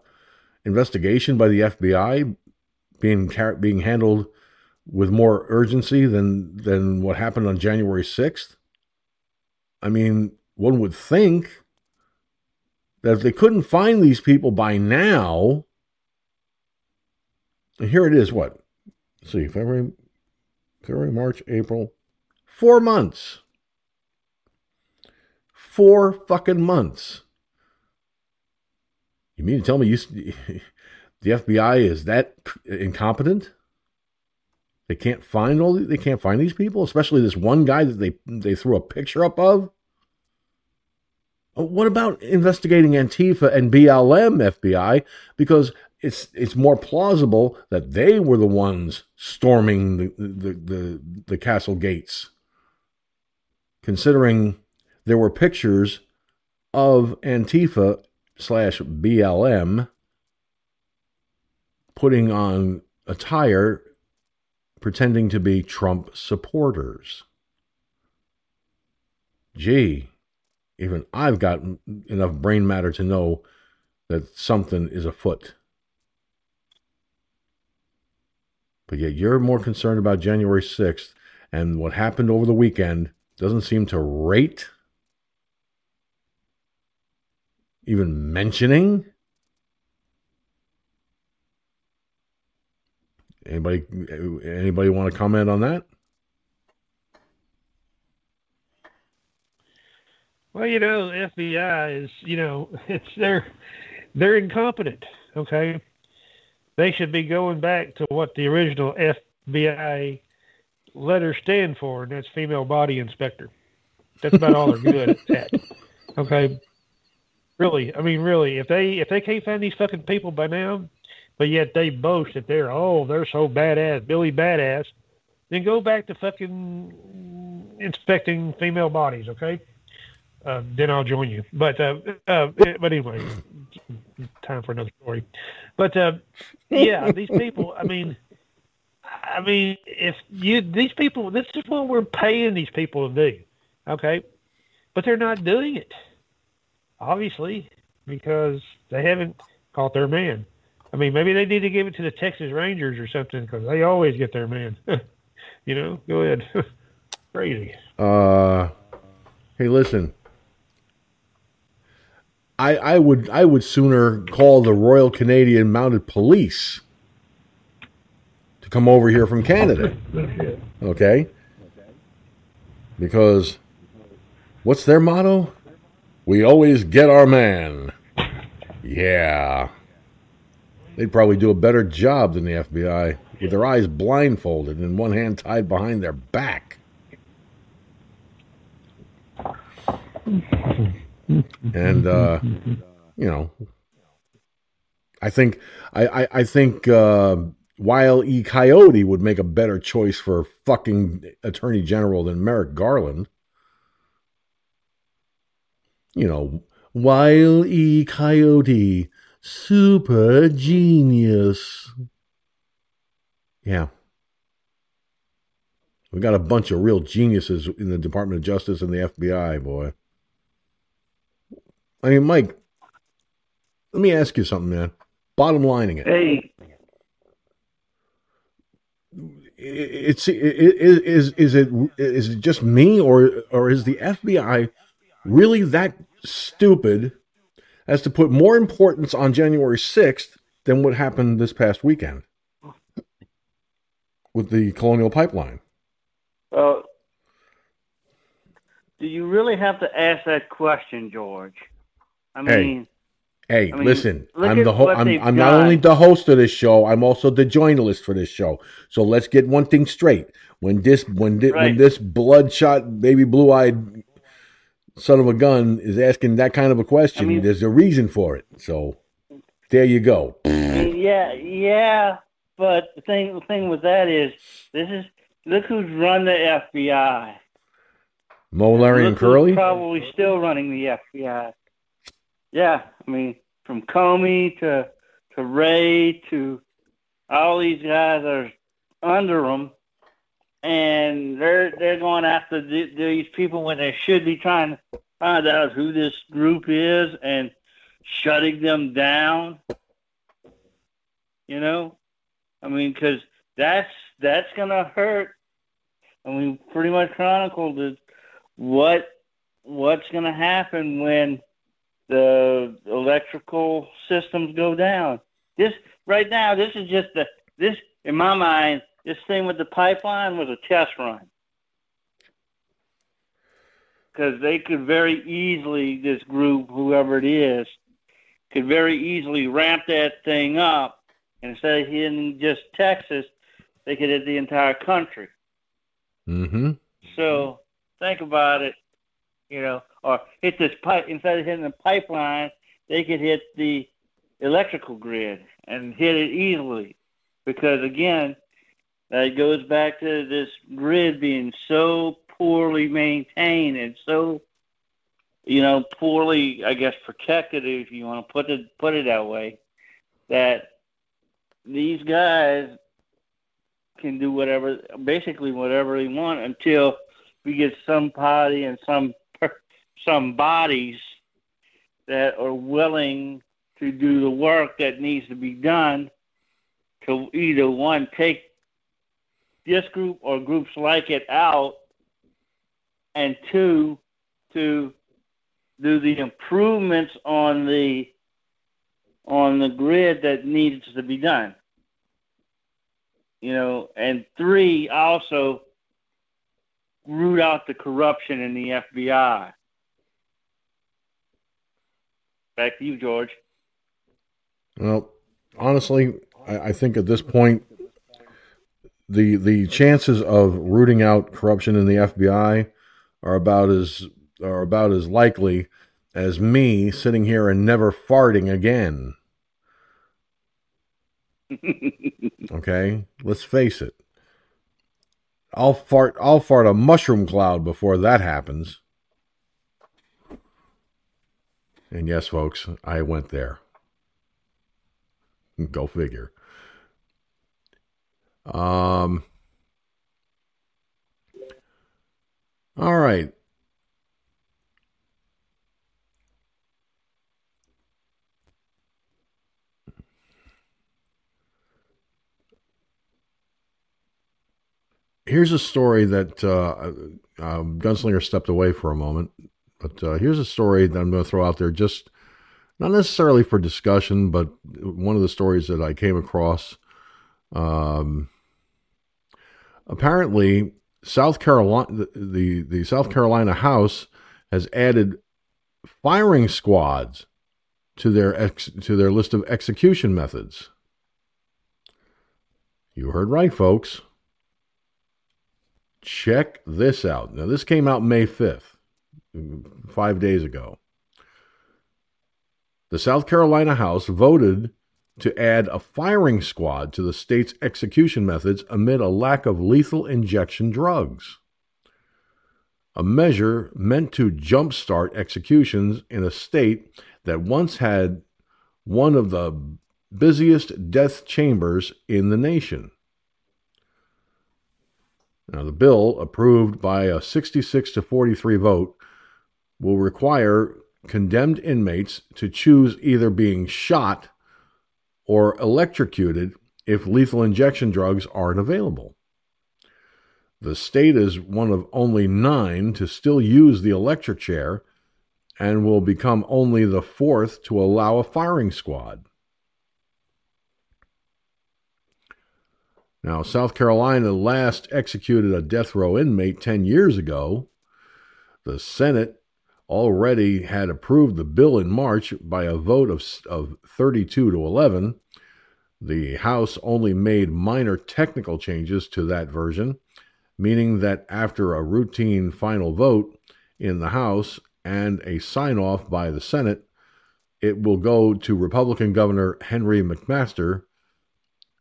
Speaker 1: investigation by the FBI being being handled with more urgency than than what happened on January 6th? I mean, one would think that if they couldn't find these people by now, and here it is, what? Let's see, February, February, March, April, four months. Four fucking months. You mean to tell me you, the FBI is that incompetent? They can't find all. They can't find these people, especially this one guy that they they threw a picture up of. What about investigating Antifa and BLM FBI? Because it's it's more plausible that they were the ones storming the the, the, the castle gates. Considering there were pictures of Antifa slash BLM putting on attire pretending to be Trump supporters. Gee, even I've got enough brain matter to know that something is afoot. But yet you're more concerned about January 6th and what happened over the weekend doesn't seem to rate even mentioning. Anybody anybody want to comment on that?
Speaker 2: Well, you know, FBI is, you know, it's they're they're incompetent. Okay, they should be going back to what the original FBI letters stand for, and that's female body inspector. That's about all they're good at. Okay, really, I mean, really, if they if they can't find these fucking people by now, but yet they boast that they're oh they're so badass, Billy badass, then go back to fucking inspecting female bodies. Okay uh, then I'll join you. But uh, uh, but anyway, time for another story. But uh, yeah, these people. I mean, I mean, if you these people, this is what we're paying these people to do. Okay, but they're not doing it, obviously, because they haven't caught their man. I mean, maybe they need to give it to the Texas Rangers or something because they always get their man. you know, go ahead. Crazy.
Speaker 1: Uh, hey, listen. I, I would I would sooner call the Royal Canadian Mounted Police to come over here from Canada. Okay? Because what's their motto? We always get our man. Yeah. They'd probably do a better job than the FBI with their eyes blindfolded and one hand tied behind their back and uh, you know, I think I I, I think uh, E. Coyote would make a better choice for fucking Attorney General than Merrick Garland. You know, Wile E. Coyote, super genius. Yeah. We got a bunch of real geniuses in the Department of Justice and the FBI, boy. I mean, Mike, let me ask you something, man. Bottom lining it.
Speaker 3: Hey.
Speaker 1: it's it, is is it is it just me or or is the FBI really that stupid as to put more importance on January 6th than what happened this past weekend with the Colonial Pipeline?
Speaker 3: Well, do you really have to ask that question, George? I mean,
Speaker 1: hey, hey,
Speaker 3: I mean,
Speaker 1: listen, I'm the ho- I'm, I'm not only the host of this show, I'm also the journalist for this show. So let's get one thing straight. When this when thi- when this bloodshot baby blue eyed son of a gun is asking that kind of a question,
Speaker 3: I mean-
Speaker 1: there's a reason for it. So there you go.
Speaker 3: Yeah, yeah, but the thing the thing with that is this is look who's run the FBI.
Speaker 1: Moe, Larry, and Curly.
Speaker 3: probably still running the FBI. Yeah, I mean, from Comey to to Wray to all these guys are under them, and they're they're going after th- these people when they should be trying to find out who this group is and shutting them down. You know, I mean, because that's that's gonna hurt. I mean, pretty much chronicled what what's to happen when the electrical systems go down. This right now, this is just the this in my mind. This thing with the pipeline was a test run because they could very easily this group, whoever it is, could very easily ramp that thing up. And instead of hitting just Texas, they could hit the entire country.
Speaker 1: Mm-hmm.
Speaker 3: So think about it, you know, or hit this pipe instead of hitting the pipeline, they could hit the electrical grid and hit it easily. Because again, that goes back to this grid being so poorly maintained and so, you know, poorly, I guess, protected, if you want to put it put it that way, that these guys can do whatever, basically whatever they want until we get somebody and some some bodies that are willing to do the work that needs to be done to either one take this group or groups like it out and two to do the improvements on the on the grid that needs to be done you know, and three also root out the corruption in the FBI. Back to you, George.
Speaker 1: Well, honestly, I, I think at this point, the the chances of rooting out corruption in the FBI are about as are about as likely as me sitting here and never farting again. Okay, let's face it. I'll fart. I'll fart a mushroom cloud before that happens. And yes, folks, I went there. Go figure. Um. All right. Here's a story that uh, um, Gunslinger stepped away for a moment, but uh, here's a story that I'm going to throw out there just not necessarily for discussion, but one of the stories that I came across. Um, apparently, South Carolina, the, the the South Carolina House has added firing squads to their ex, to their list of execution methods. You heard right, folks. Check this out. Now, this came out May 5th, five days ago. The South Carolina House voted to add a firing squad to the state's execution methods amid a lack of lethal injection drugs. A measure meant to jumpstart executions in a state that once had one of the busiest death chambers in the nation. Now, the bill, approved by a 66 to 43 vote, will require condemned inmates to choose either being shot or electrocuted if lethal injection drugs aren't available. The state is one of only nine to still use the electric chair and will become only the fourth to allow a firing squad. Now, South Carolina last executed a death row inmate 10 years ago. The Senate already had approved the bill in March by a vote of, of 32 to 11. The House only made minor technical changes to that version, meaning that after a routine final vote in the House and a sign off by the Senate, it will go to Republican Governor Henry McMaster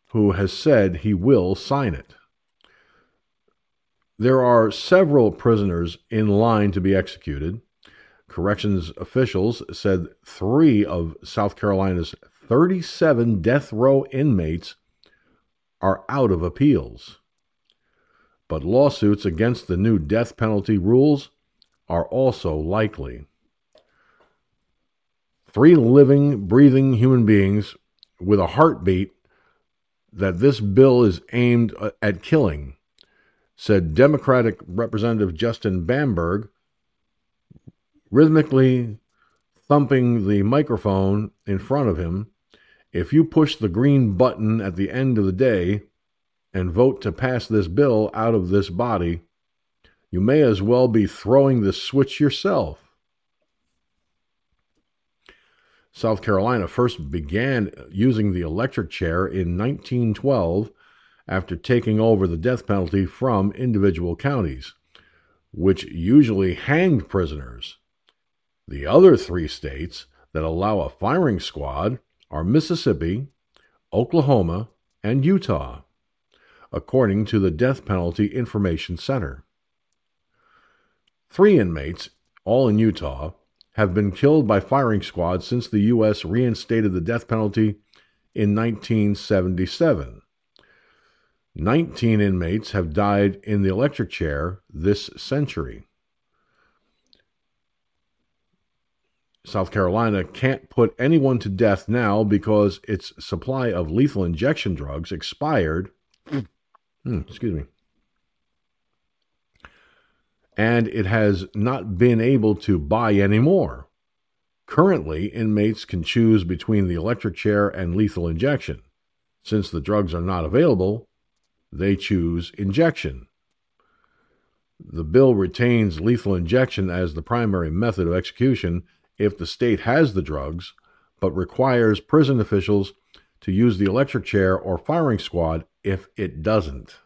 Speaker 1: who has said he will sign it. There are several prisoners in line to be executed. Corrections officials said three of South Carolina's 37 death row inmates are out of appeals. But lawsuits against the new death penalty rules are also likely. Three living, breathing human beings with a heartbeat that this bill is aimed at killing, said Democratic Representative Justin Bamberg, rhythmically thumping the microphone in front of him. If you push the green button at the end of the day and vote to pass this bill out of this body, you may as well be throwing the switch yourself. South Carolina first began using the electric chair in 1912 after taking over the death penalty from individual counties, which usually hanged prisoners. The other three states that allow a firing squad are Mississippi, Oklahoma, and Utah, according to the Death Penalty Information Center. Three inmates, all in Utah, have been killed by firing squads since the U.S. reinstated the death penalty in 1977. 19 inmates have died in the electric chair this century. South Carolina can't put anyone to death now because its supply of lethal injection drugs expired. Hmm, excuse me and it has not been able to buy any more. Currently, inmates can choose between the electric chair and lethal injection. Since the drugs are not available, they choose injection. The bill retains lethal injection as the primary method of execution if the state has the drugs, but requires prison officials to use the electric chair or firing squad if it doesn't.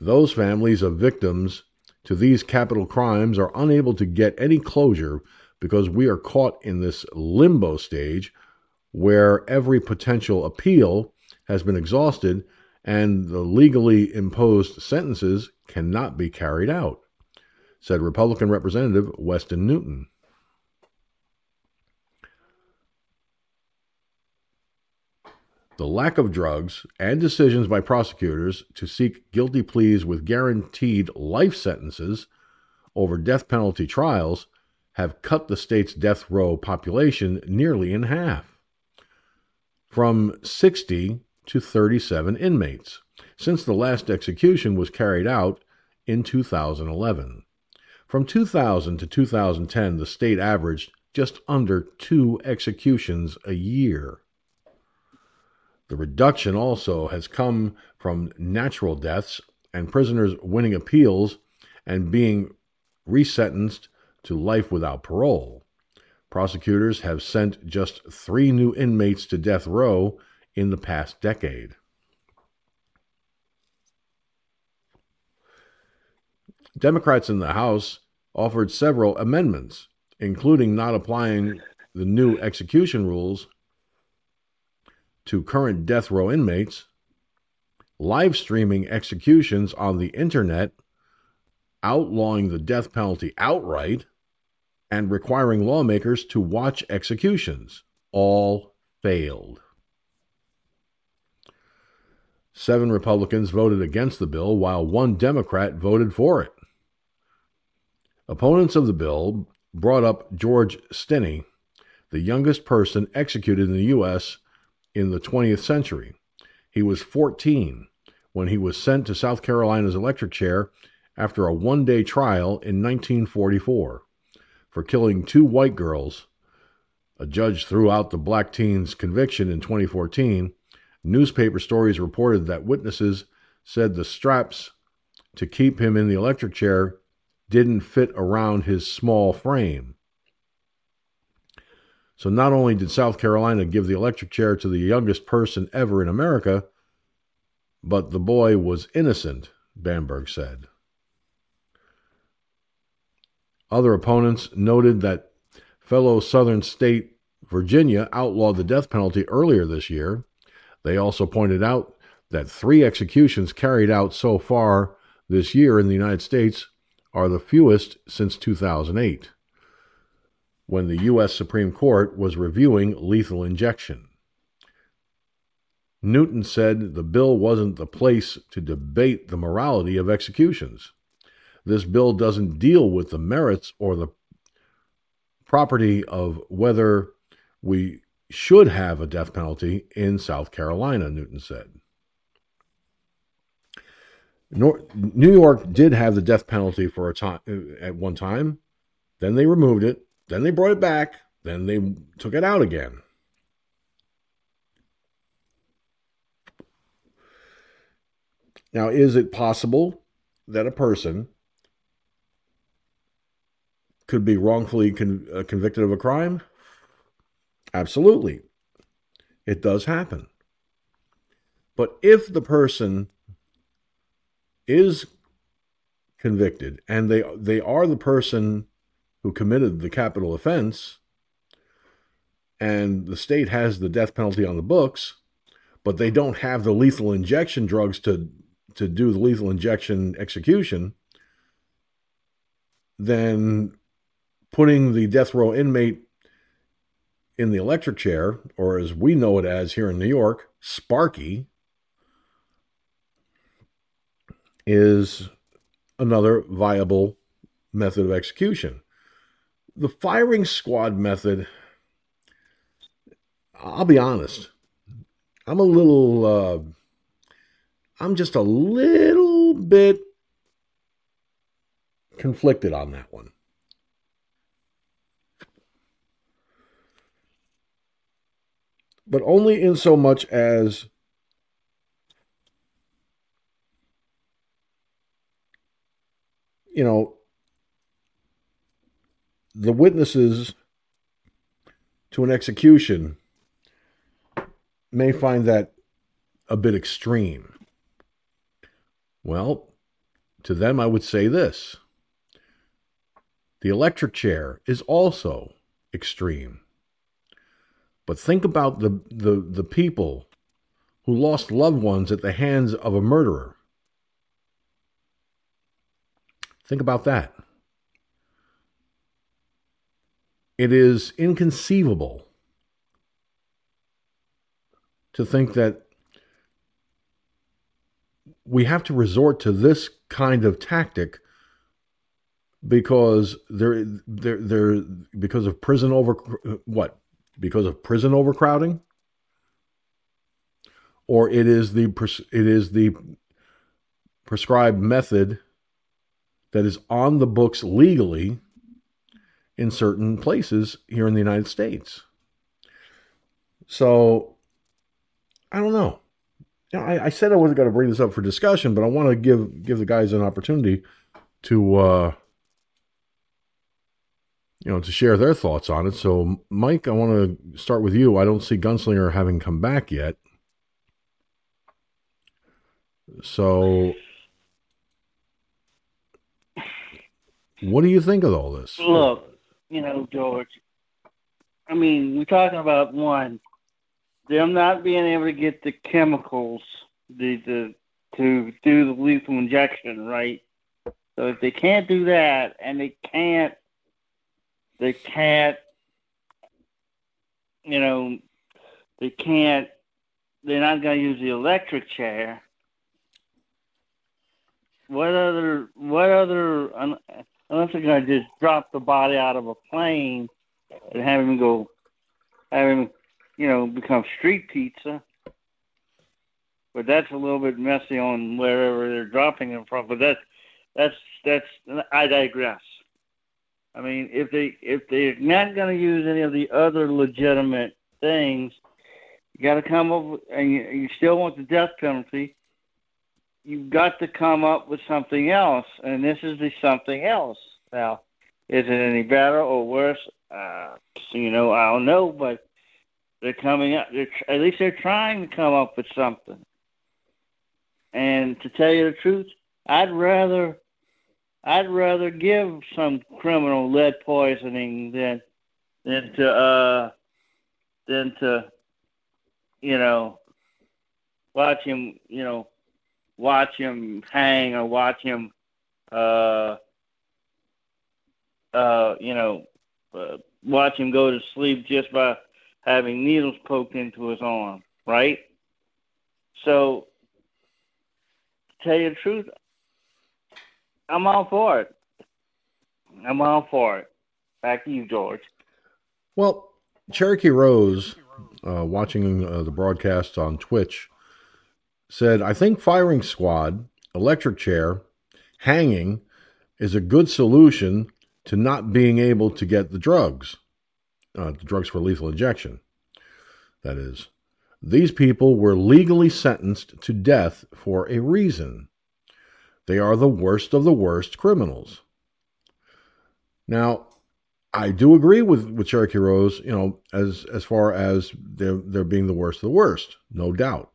Speaker 1: Those families of victims to these capital crimes are unable to get any closure because we are caught in this limbo stage where every potential appeal has been exhausted and the legally imposed sentences cannot be carried out, said Republican Representative Weston Newton. The lack of drugs and decisions by prosecutors to seek guilty pleas with guaranteed life sentences over death penalty trials have cut the state's death row population nearly in half from 60 to 37 inmates since the last execution was carried out in 2011. From 2000 to 2010, the state averaged just under two executions a year. The reduction also has come from natural deaths and prisoners winning appeals and being resentenced to life without parole. Prosecutors have sent just three new inmates to death row in the past decade. Democrats in the House offered several amendments, including not applying the new execution rules to current death row inmates, live streaming executions on the internet, outlawing the death penalty outright, and requiring lawmakers to watch executions all failed. Seven Republicans voted against the bill, while one Democrat voted for it. Opponents of the bill brought up George Stinney, the youngest person executed in the U.S in the 20th century. He was 14 when he was sent to South Carolina's electric chair after a one day trial in 1944 for killing two white girls. A judge threw out the black teen's conviction in 2014. Newspaper stories reported that witnesses said the straps to keep him in the electric chair didn't fit around his small frame. So not only did South Carolina give the electric chair to the youngest person ever in America, but the boy was innocent, Bamberg said. Other opponents noted that fellow southern state Virginia outlawed the death penalty earlier this year. They also pointed out that three executions carried out so far this year in the United States are the fewest since 2008, when the U.S. Supreme Court was reviewing lethal injection. Newton said the bill wasn't the place to debate the morality of executions. This bill doesn't deal with the merits or the property of whether we should have a death penalty in South Carolina, Newton said. New York did have the death penalty for a time at one time. Then they removed it. Then they brought it back. Then they took it out again. Now, is it possible that a person could be wrongfully con- uh, convicted of a crime? Absolutely. It does happen. But if the person is convicted and they they are the person who committed the capital offense and the state has the death penalty on the books but they don't have the lethal injection drugs to to do the lethal injection execution, then putting the death row inmate in the electric chair, or as we know it as here in New York, Sparky, is another viable method of execution. The firing squad method, I'll be honest, I'm a little uh, I'm just a little bit conflicted on that one. But only in so much as you know, the witnesses to an execution may find that a bit extreme. Well, to them, I would say this the electric chair is also extreme. But think about the, the, the people who lost loved ones at the hands of a murderer. Think about that. It is inconceivable to think that we have to resort to this kind of tactic because they're they're they're because of prison over what because of prison overcrowding or it is the it is the prescribed method that is on the books legally in certain places here in the United States. So I don't know. I, I, said I wasn't going to bring this up for discussion, but I want to give give the guys an opportunity to uh, you know to share their thoughts on it. So, Mike, I want to start with you. I don't see Gunslinger having come back yet. So, what do you think of all this?
Speaker 3: Look, you know, George. I mean, we're talking about one them not being able to get the chemicals the, the to do the lethal injection, right? So if they can't do that and they can't they can't you know they can't they're not going to use the electric chair what other what other unless they're to just drop the body out of a plane and have him go have him you know, become street pizza. but that's a little bit messy on wherever they're dropping them from. But that's that's that's I digress. I mean, if they if they're not to use any of the other legitimate things, you got to come up and you, you still want the death penalty. You've got to come up with something else, and this is the something else. Now, is it any better or worse? Uh, you know, I don't know, but they're coming up. They're, at least they're trying to come up with something. And to tell you the truth, I'd rather I'd rather give some criminal lead poisoning than than to uh than to you know watch him you know watch him hang or watch him uh uh you know uh, watch him go to sleep just by having needles poked into his arm right so to tell you the truth I'm all for it. I'm all for it. Back to you, George.
Speaker 1: Well, Cherokee Rose, uh, watching uh, the broadcast on Twitch, said, I think firing squad, electric chair, hanging is a good solution to not being able to get the drugs, uh, the drugs for lethal injection. That is, these people were legally sentenced to death for a reason. They are the worst of the worst criminals. Now, I do agree with, with Cherokee Rose, you know, as as far as they're they're being the worst of the worst, no doubt.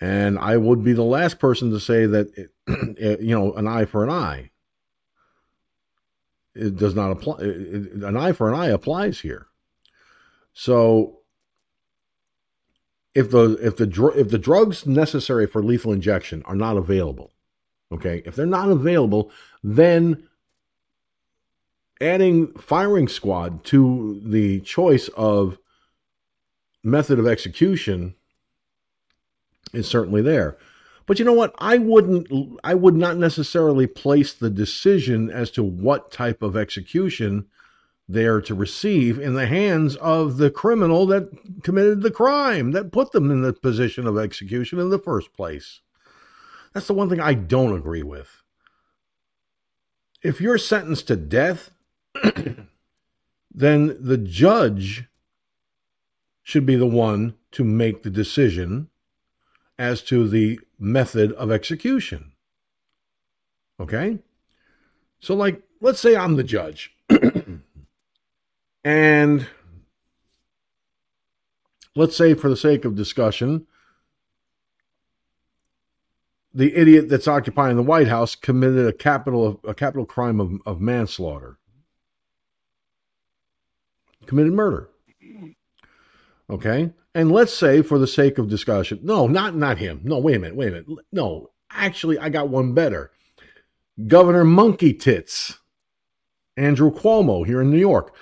Speaker 1: And I would be the last person to say that, it, it, you know, an eye for an eye. It does not apply. It, an eye for an eye applies here. So, if the if the if the drugs necessary for lethal injection are not available, Okay. If they're not available, then adding firing squad to the choice of method of execution is certainly there. But you know what? I wouldn't I would not necessarily place the decision as to what type of execution they're to receive in the hands of the criminal that committed the crime that put them in the position of execution in the first place. That's the one thing I don't agree with. If you're sentenced to death, then the judge should be the one to make the decision as to the method of execution. Okay? So, like, let's say I'm the judge. and let's say, for the sake of discussion, the idiot that's occupying the White House committed a capital a capital crime of, of manslaughter, committed murder. Okay, and let's say for the sake of discussion, no, not not him. No, wait a minute, wait a minute. No, actually, I got one better. Governor Monkey Tits, Andrew Cuomo here in New York.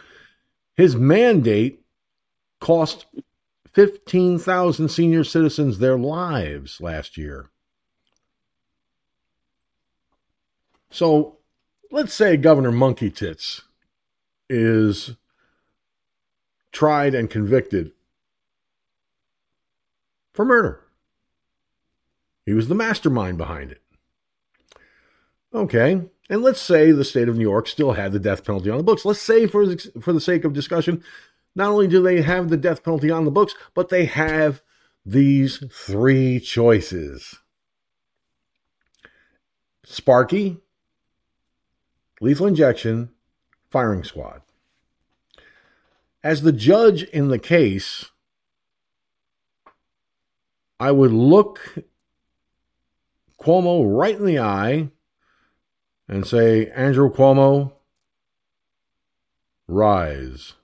Speaker 1: His mandate cost 15,000 senior citizens their lives last year. So let's say Governor Monkey Tits is tried and convicted for murder. He was the mastermind behind it. Okay, and let's say the state of New York still had the death penalty on the books. Let's say, for the, for the sake of discussion, not only do they have the death penalty on the books, but they have these three choices Sparky, lethal injection, firing squad. As the judge in the case, I would look Cuomo right in the eye and say, Andrew Cuomo, rise.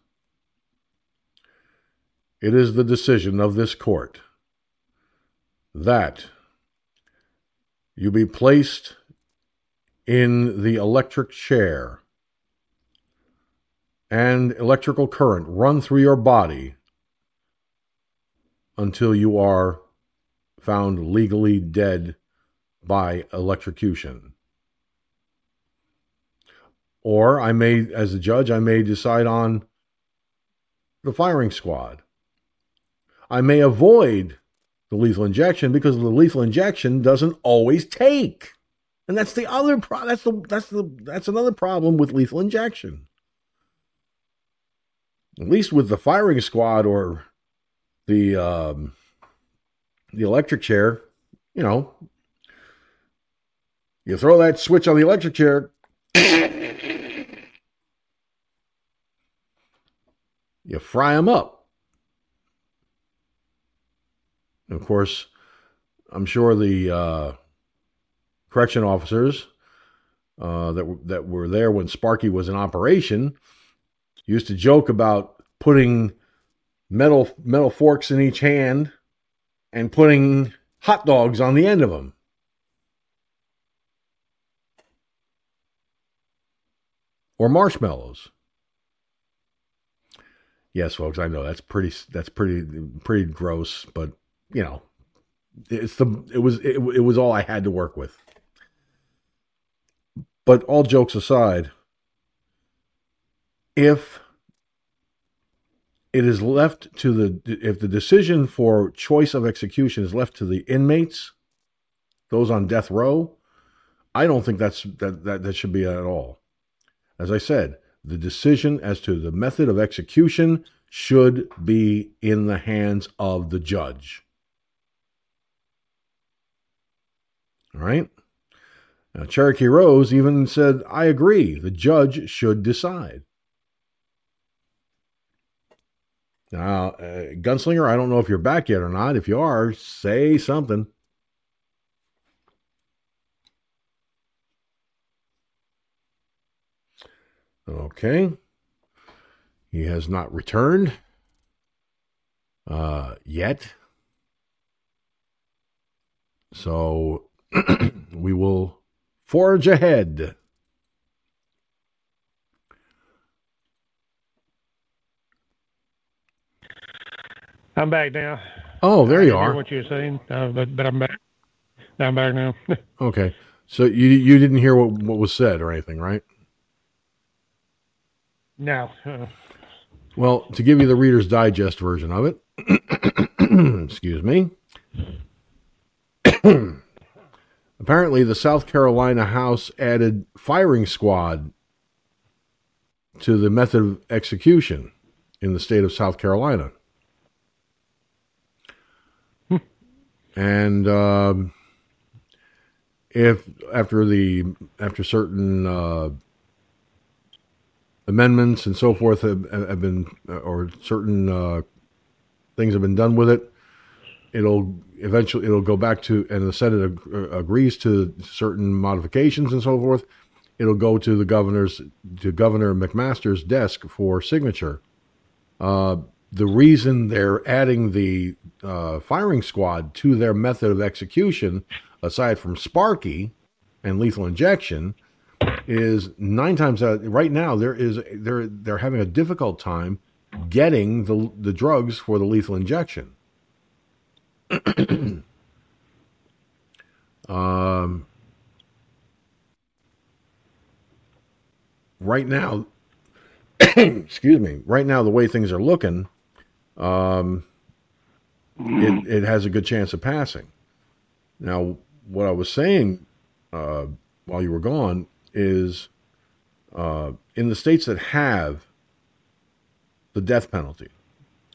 Speaker 1: It is the decision of this court that you be placed in the electric chair and electrical current run through your body until you are found legally dead by electrocution. Or I may, as a judge, I may decide on the firing squad. I may avoid the lethal injection because the lethal injection doesn't always take. And that's the other pro- that's the that's the that's another problem with lethal injection. At least with the firing squad or the um, the electric chair, you know, you throw that switch on the electric chair, you fry them up. of course, I'm sure the uh, correction officers uh, that that were there when Sparky was in operation used to joke about putting metal metal forks in each hand and putting hot dogs on the end of them. Or marshmallows. Yes, folks, I know that's pretty that's pretty pretty gross, but you know, it's the it was it, it was all I had to work with. But all jokes aside, if it is left to the if the decision for choice of execution is left to the inmates, those on death row, I don't think that's that that, that should be at all. As I said, the decision as to the method of execution should be in the hands of the judge. All right? Now, Cherokee Rose even said, I agree, the judge should decide. Now, uh, Gunslinger, I don't know if you're back yet or not. If you are, say something. Okay. He has not returned uh, yet. So we will forge ahead.
Speaker 2: I'm back now.
Speaker 1: Oh, there you are.
Speaker 2: What you're saying, uh, but but I'm back. I'm back now.
Speaker 1: okay, so you you didn't hear what what was said or anything, right?
Speaker 2: No. Uh,
Speaker 1: well, to give you the Reader's Digest version of it, excuse me. Apparently, the South Carolina House added firing squad to the method of execution in the state of South Carolina. And um, if after the after certain uh, amendments and so forth have, have been or certain uh, things have been done with it, it'll eventually it'll go back to and the Senate ag- uh, agrees to certain modifications and so forth. It'll go to the governor's to Governor McMaster's desk for signature. The reason they're adding the uh, firing squad to their method of execution, aside from Sparky and lethal injection, is nine times out. Right now, there is they're they're having a difficult time getting the the drugs for the lethal injection. um, right now, excuse me. Right now, the way things are looking, um, it it has a good chance of passing. Now, what I was saying uh, while you were gone is, uh, in the states that have the death penalty,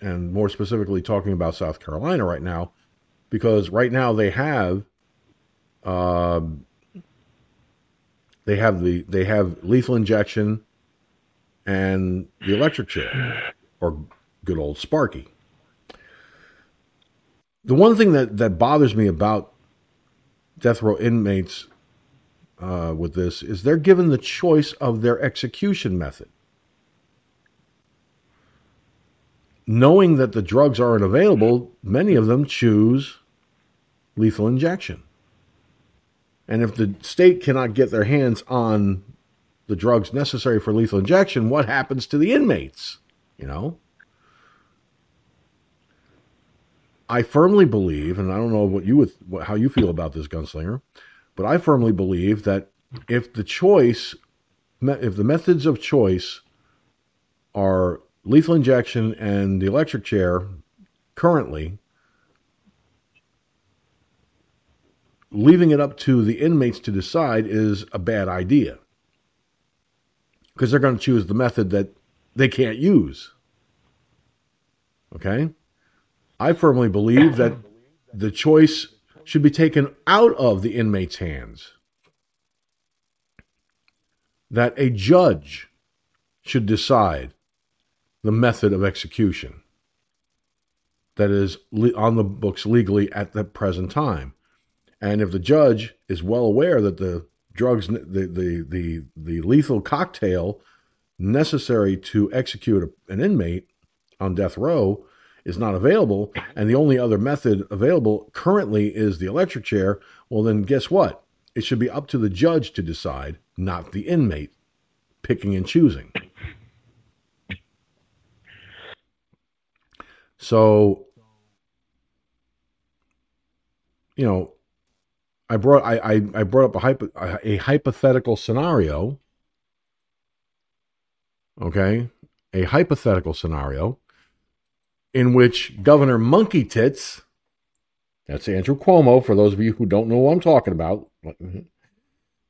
Speaker 1: and more specifically talking about South Carolina right now, because right now they have uh, they have the they have lethal injection and the electric chair or good old Sparky. The one thing that, that bothers me about death row inmates uh, with this is they're given the choice of their execution method. Knowing that the drugs aren't available, many of them choose lethal injection. And if the state cannot get their hands on the drugs necessary for lethal injection, what happens to the inmates? You know? I firmly believe, and I don't know what you would, how you feel about this, gunslinger, but I firmly believe that if the choice, if the methods of choice are lethal injection and the electric chair currently, leaving it up to the inmates to decide is a bad idea because they're going to choose the method that they can't use. Okay? I firmly believe that the choice should be taken out of the inmate's hands. That a judge should decide the method of execution that is on the books legally at the present time. And if the judge is well aware that the drugs, the, the, the, the lethal cocktail necessary to execute an inmate on death row is not available, and the only other method available currently is the electric chair, well, then guess what? It should be up to the judge to decide, not the inmate picking and choosing. So, you know, I brought I, I, I brought up a, hypo, a hypothetical scenario. Okay, a hypothetical scenario in which Governor Monkey Tits, that's Andrew Cuomo, for those of you who don't know what I'm talking about,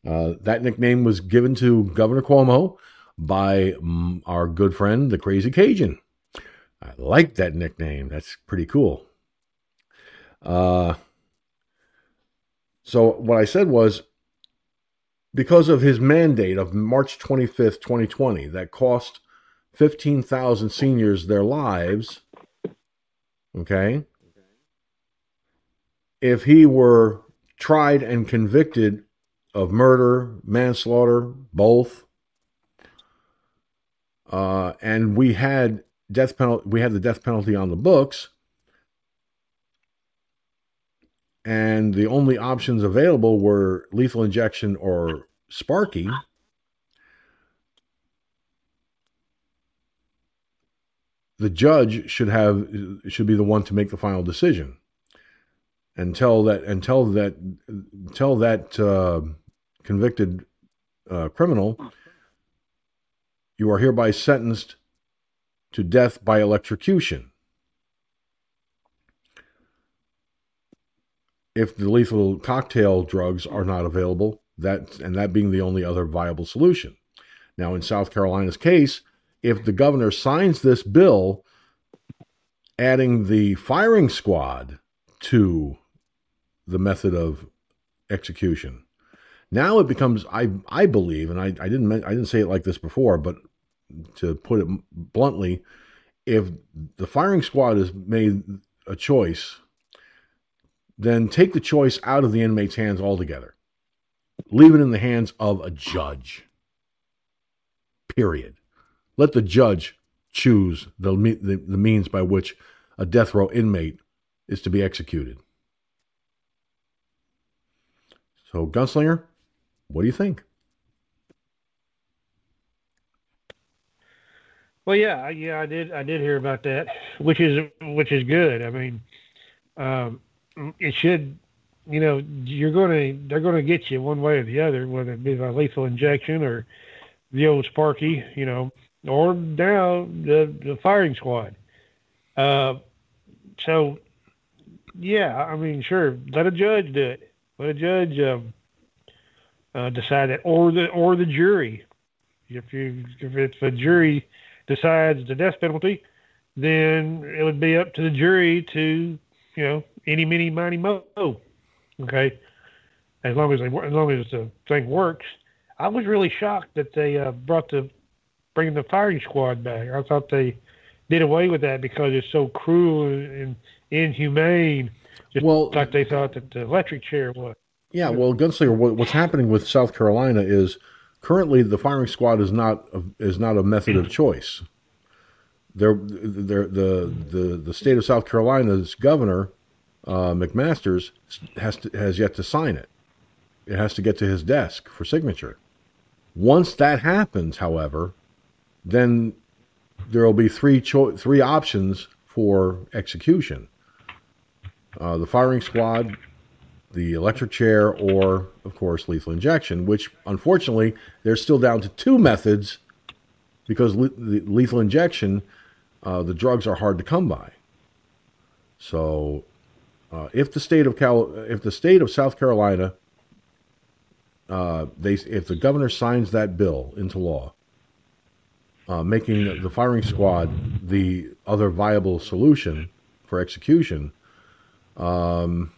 Speaker 1: uh, that nickname was given to Governor Cuomo by mm, our good friend, the Crazy Cajun. I like that nickname. That's pretty cool. Uh, so what I said was because of his mandate of March 25th, 2020, that cost 15,000 seniors their lives. Okay. If he were tried and convicted of murder, manslaughter, both, uh, and we had death penalty, we had the death penalty on the books, and the only options available were lethal injection or Sparky. The judge should have should be the one to make the final decision. Until that until that until that uh, convicted uh, criminal, you are hereby sentenced to death by electrocution. If the lethal cocktail drugs are not available, that and that being the only other viable solution. Now, in South Carolina's case, if the governor signs this bill adding the firing squad to the method of execution, now it becomes I I believe, and I, I didn't I didn't say it like this before, but to put it bluntly, if the firing squad has made a choice, then take the choice out of the inmate's hands altogether. Leave it in the hands of a judge. Period. Let the judge choose the, the, the means by which a death row inmate is to be executed. So, Gunslinger, what do you think?
Speaker 2: Well, yeah, yeah, I did. I did hear about that, which is which is good. I mean, um, it should, you know, you're gonna they're gonna get you one way or the other, whether it be a lethal injection or the old Sparky, you know, or now the the firing squad. Uh, so, yeah, I mean, sure, let a judge do it. Let a judge um, uh, decide that, or the or the jury. If you if it's a jury decides the death penalty, then it would be up to the jury to, you know, any, mini, miny, mo. Okay, as long as they, as long as the thing works. I was really shocked that they uh, brought the bringing the firing squad back. I thought they did away with that because it's so cruel and inhumane. Just well, like they thought that the electric chair was.
Speaker 1: Yeah, well, Gunslinger, what's happening with South Carolina is currently the firing squad is not a, is not a method of choice. They're, they're, the the the state of South Carolina's governor uh, McMaster's has to, has yet to sign it. It has to get to his desk for signature. Once that happens, however, then there will be three cho- three options for execution: uh, the firing squad, the electric chair, or, of course, lethal injection, which unfortunately they're still down to two methods because le- the lethal injection, uh, the drugs are hard to come by. So uh, if the state of Cal, if the state of South Carolina, uh, they if the governor signs that bill into law, uh, making the firing squad the other viable solution for execution, um,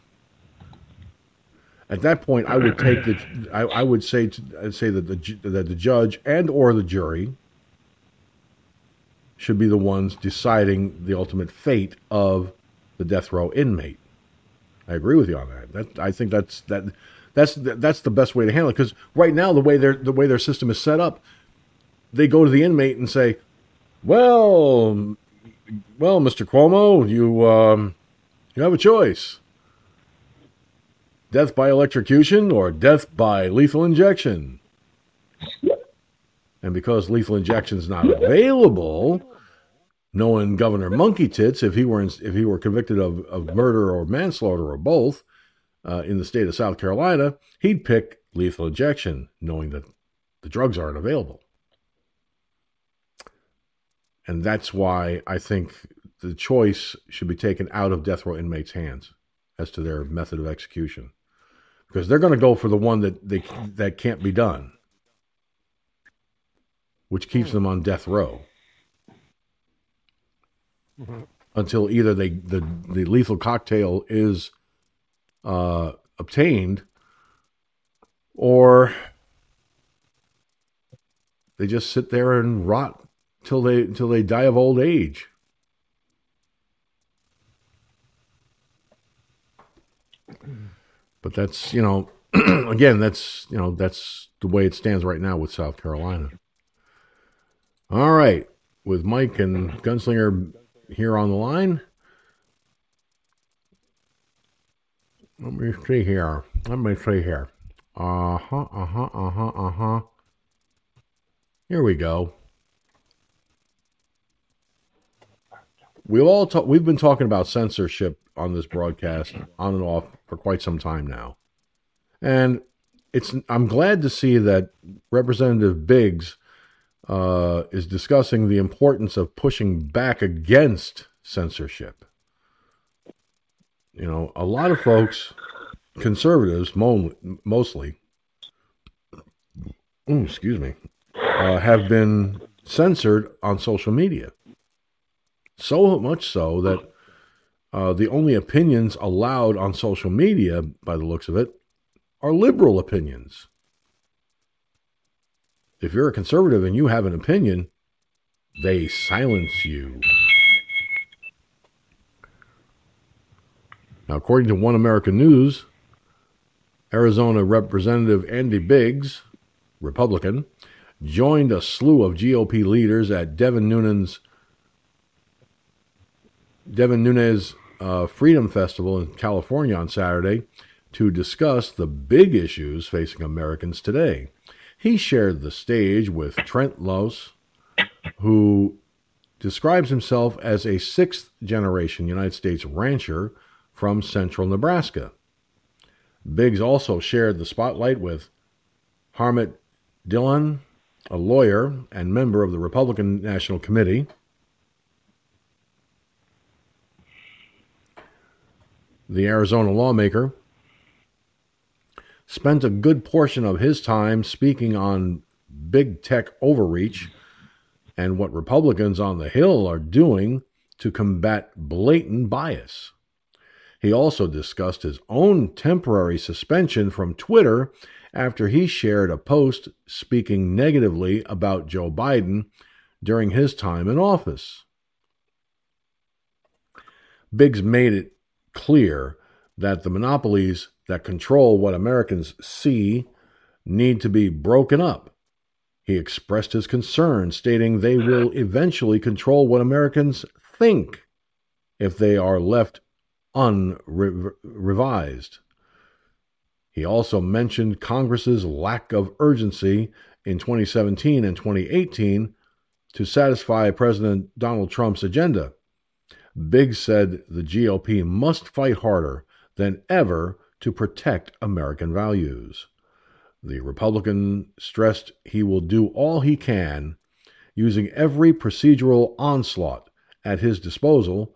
Speaker 1: at that point, I would take the, I, I would say to, say that the that the judge and or the jury should be the ones deciding the ultimate fate of the death row inmate. I agree with you on that. That I think that's that that's that's the best way to handle it because right now the way their the way their system is set up, they go to the inmate and say, "Well, well, Mr. Cuomo, you um, you have a choice: death by electrocution or death by lethal injection." And because lethal injection is not available, knowing Governor Monkey Tits, if he were in, if he were convicted of, of murder or manslaughter or both uh, in the state of South Carolina, he'd pick lethal injection, knowing that the drugs aren't available. And that's why I think the choice should be taken out of death row inmates' hands as to their method of execution, because they're going to go for the one that they that can't be done which keeps them on death row mm-hmm. until either they the the lethal cocktail is uh, obtained or they just sit there and rot till they until they die of old age. But that's you know again that's you know that's the way it stands right now with South Carolina. All right, with Mike and Gunslinger here on the line. Let me see here. Let me see here. Uh huh, uh huh, uh huh, uh huh. Here we go. We all we've been talking about censorship on this broadcast on and off for quite some time now. And it's I'm glad to see that Representative Biggs uh, is discussing the importance of pushing back against censorship. You know, a lot of folks, conservatives mo- mostly, ooh, excuse me, uh, have been censored on social media. So much so that uh, the only opinions allowed on social media, by the looks of it, are liberal opinions if you're a conservative and you have an opinion, they silence you. Now, according to One American News, Arizona Representative Andy Biggs, Republican, joined a slew of GOP leaders at Devin Nunes Devin Nunes uh, Freedom Festival in California on Saturday to discuss the big issues facing Americans today. He shared the stage with Trent Loos, who describes himself as a sixth generation United States rancher from central Nebraska. Biggs also shared the spotlight with Harmeet Dhillon, a lawyer and member of the Republican National Committee. The Arizona lawmaker spent a good portion of his time speaking on big tech overreach and what Republicans on the Hill are doing to combat blatant bias. He also discussed his own temporary suspension from Twitter after he shared a post speaking negatively about Joe Biden during his time in office. Biggs made it clear that the monopolies that control what Americans see need to be broken up. He expressed his concern, stating they will eventually control what Americans think if they are left unrevised. He also mentioned Congress's lack of urgency in 2017 and 2018 to satisfy President Donald Trump's agenda. Biggs said the GOP must fight harder than ever to protect American values. The Republican stressed he will do all he can, using every procedural onslaught at his disposal,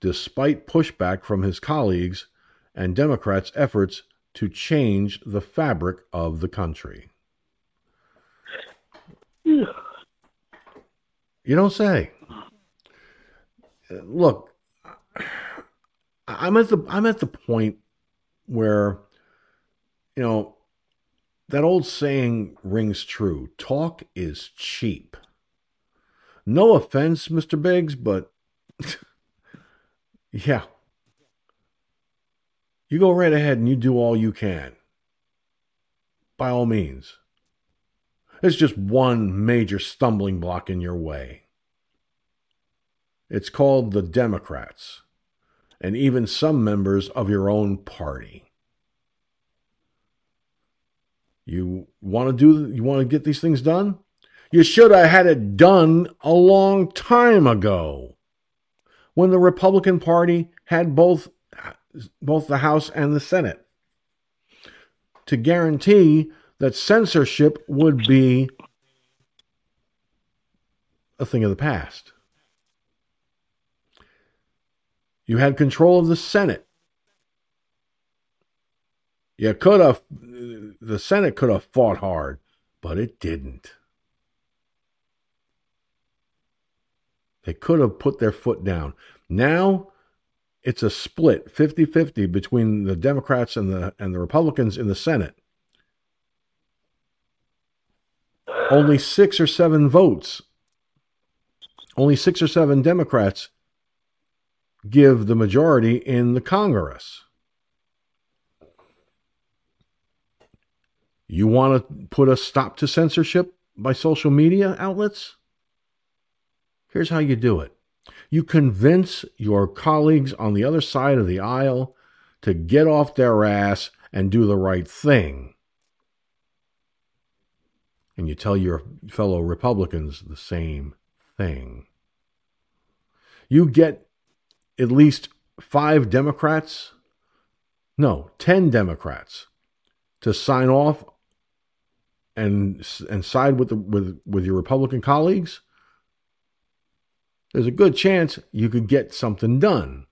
Speaker 1: despite pushback from his colleagues, and Democrats' efforts to change the fabric of the country. You don't say. Look, I'm at the I'm at the point where you know that old saying rings true. Talk is cheap. No offense, Mr. Biggs, but yeah. You go right ahead and you do all you can. By all means. It's just one major stumbling block in your way. It's called the Democrats and even some members of your own party. You want to do you want to get these things done? You should have had it done a long time ago. When the Republican Party had both both the House and the Senate to guarantee that censorship would be a thing of the past. You had control of the Senate. You could have, the Senate could have fought hard, but it didn't. They could have put their foot down. Now it's a split 50-50 between the Democrats and the and the Republicans in the Senate. Only 6 or 7 votes. Only 6 or 7 Democrats give the majority in the Congress. You want to put a stop to censorship by social media outlets? Here's how you do it you convince your colleagues on the other side of the aisle to get off their ass and do the right thing. And you tell your fellow Republicans the same thing. You get at least five Democrats, no, 10 Democrats to sign off and and side with the with with your Republican colleagues there's a good chance you could get something done.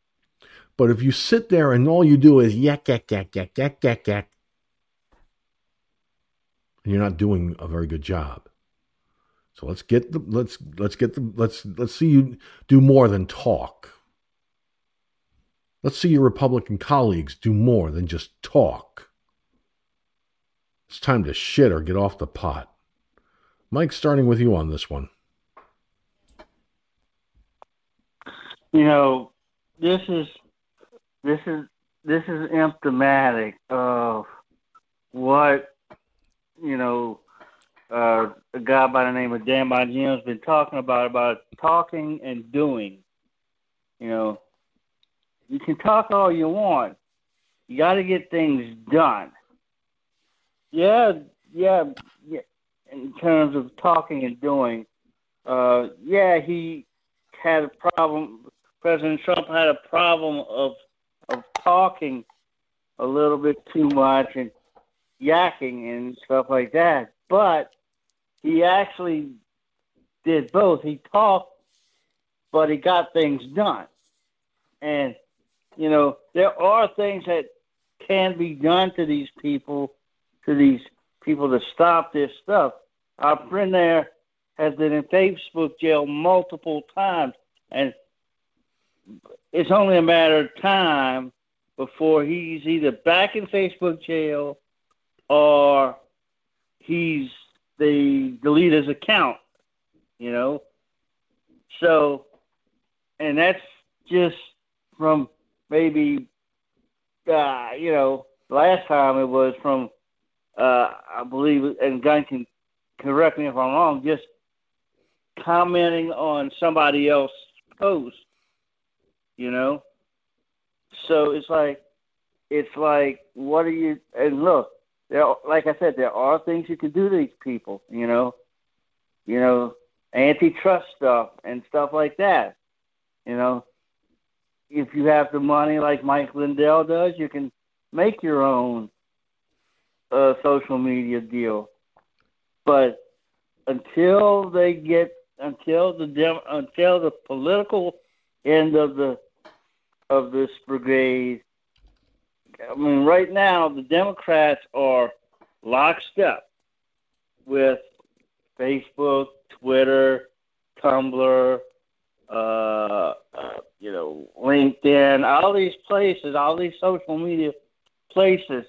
Speaker 1: But if you sit there and all you do is yak, yak, yak, yak, yak, yak, yak, and you're not doing a very good job. So let's get the let's let's get the let's let's see you do more than talk. Let's see your Republican colleagues do more than just talk. It's time to shit or get off the pot. Mike, starting with you on this one.
Speaker 3: you know, this is this is this is emblematic of what you know uh, a guy by the name of Dan Bongino has been talking about about talking and doing. You know, you can talk all you want. You got to get things done. Yeah, yeah, yeah. In terms of talking and doing, uh, yeah, he had a problem President Trump had a problem of of talking a little bit too much and yakking and stuff like that. But he actually did both. He talked, but he got things done. And you know, there are things that can be done to these people, to these people to stop this stuff. Our friend there has been in Facebook jail multiple times, and it's only a matter of time before he's either back in Facebook jail or he's they delete his account, you know. So, and that's just from maybe, uh, you know, last time it was from, uh, I believe, and Gunn can correct me if I'm wrong, just commenting on somebody else's post you know. So it's like, it's like, what are you? And look, there, like I said, there are things you can do to these people, you know, you know, antitrust stuff and stuff like that, you know. If you have the money like Mike Lindell does, you can make your own uh, social media deal. But until they get until the dem, until the political end of the of this brigade I mean, right now the Democrats are lockstep with Facebook, Twitter, Tumblr, uh, you know, LinkedIn, all these places, all these social media places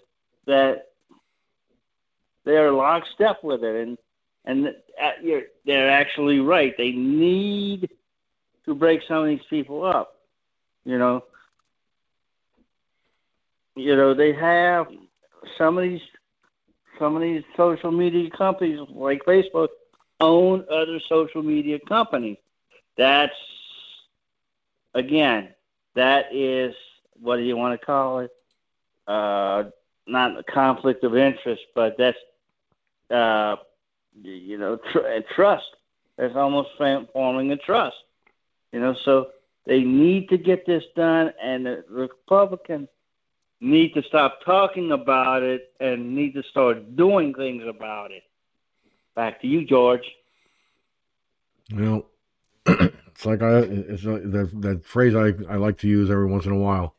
Speaker 3: that they're lockstep with it, and and you're, they're actually right. They need to break some of these people up. You know, you know they have some of these some of these social media companies like Facebook own other social media companies. That's again, that is what do you want to call it? Uh, not a conflict of interest, but that's uh, you know tr- trust. That's almost forming a trust. You know, so they need to get this done, and the Republicans need to stop talking about it and need to start doing things about it. Back to you, George.
Speaker 1: Well, it's like I it's like that that phrase I, I like to use every once in a while.